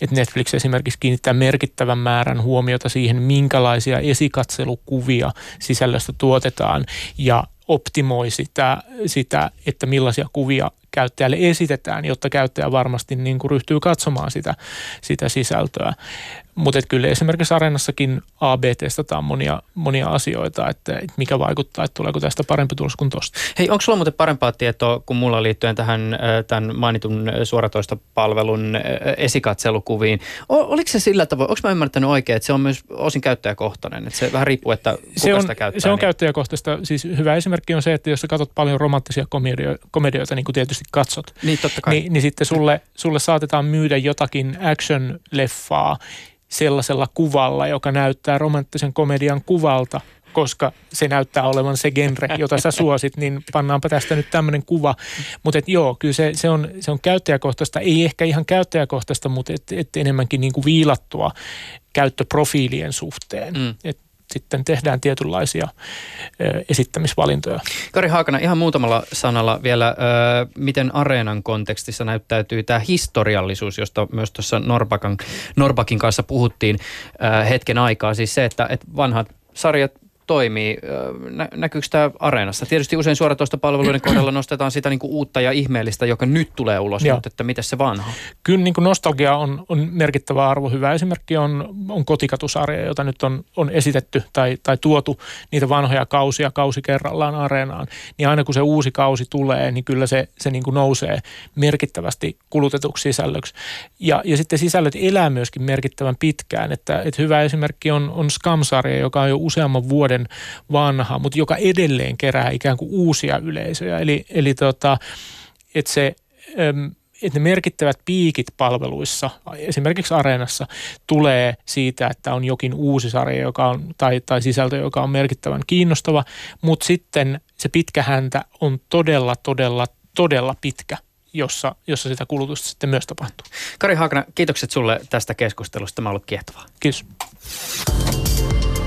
että Netflix esimerkiksi kiinnittää merkittävän määrän huomiota siihen, minkälaisia esikatselukuvia sisällöstä tuotetaan ja optimoi sitä, sitä, että millaisia kuvia käyttäjälle esitetään, jotta käyttäjä varmasti niin kuin ryhtyy katsomaan sitä, sitä sisältöä. Mutta kyllä esimerkiksi Areenassakin AB-testataan monia, monia asioita, että, että mikä vaikuttaa, että tuleeko tästä parempi tulos kuin tuosta. Hei, onko sulla muuten parempaa tietoa kuin mulla liittyen tähän tämän mainitun suoratoistopalvelun esikatselukuviin? O, oliko se sillä tavoin, onko mä ymmärtänyt oikein, että se on myös osin käyttäjäkohtainen, että se vähän riippuu, että kuka se on, sitä käyttää? Se on niin. käyttäjäkohtaista. Siis hyvä esimerkki on se, että jos sä katsot paljon romanttisia komedioita, komedioita niin kuin tietysti katsot, niin, totta kai. Niin, niin sitten sulle, sulle saatetaan myydä jotakin action-leffaa, sellaisella kuvalla, joka näyttää romanttisen komedian kuvalta, koska se näyttää olevan se genre, jota sä suosit, niin pannaanpa tästä nyt tämmöinen kuva. Mutta joo, kyllä se, se, on, se on käyttäjäkohtaista, ei ehkä ihan käyttäjäkohtaista, mutta et, et enemmänkin niin kuin viilattua käyttöprofiilien suhteen. Mm. Et sitten tehdään tietynlaisia esittämisvalintoja. Kari Haakana, ihan muutamalla sanalla vielä, miten areenan kontekstissa näyttäytyy tämä historiallisuus, josta myös tuossa Norbakin, Norbakin kanssa puhuttiin hetken aikaa. Siis se, että, että vanhat sarjat toimii. Nä, näkyykö tämä areenassa? Tietysti usein suoratoistopalveluiden kohdalla nostetaan sitä niin kuin uutta ja ihmeellistä, joka nyt tulee ulos, Joo. mutta että miten se vanha? Kyllä niin kuin nostalgia on, on merkittävä arvo. Hyvä esimerkki on, on kotikatusarja, jota nyt on, on esitetty tai, tai tuotu niitä vanhoja kausia kausi kerrallaan areenaan. Niin aina kun se uusi kausi tulee, niin kyllä se, se niin kuin nousee merkittävästi kulutetuksi sisällöksi. Ja, ja sitten sisällöt elää myöskin merkittävän pitkään. Että, että hyvä esimerkki on, on Scam-sarja, joka on jo useamman vuoden vuoden vanha, mutta joka edelleen kerää ikään kuin uusia yleisöjä. Eli, eli tota, että se että ne merkittävät piikit palveluissa, esimerkiksi Areenassa, tulee siitä, että on jokin uusi sarja joka on, tai, tai sisältö, joka on merkittävän kiinnostava, mutta sitten se pitkä häntä on todella, todella, todella pitkä jossa, jossa sitä kulutusta sitten myös tapahtuu. Kari Haakana, kiitokset sulle tästä keskustelusta. Tämä on ollut kiehtovaa. Kiitos.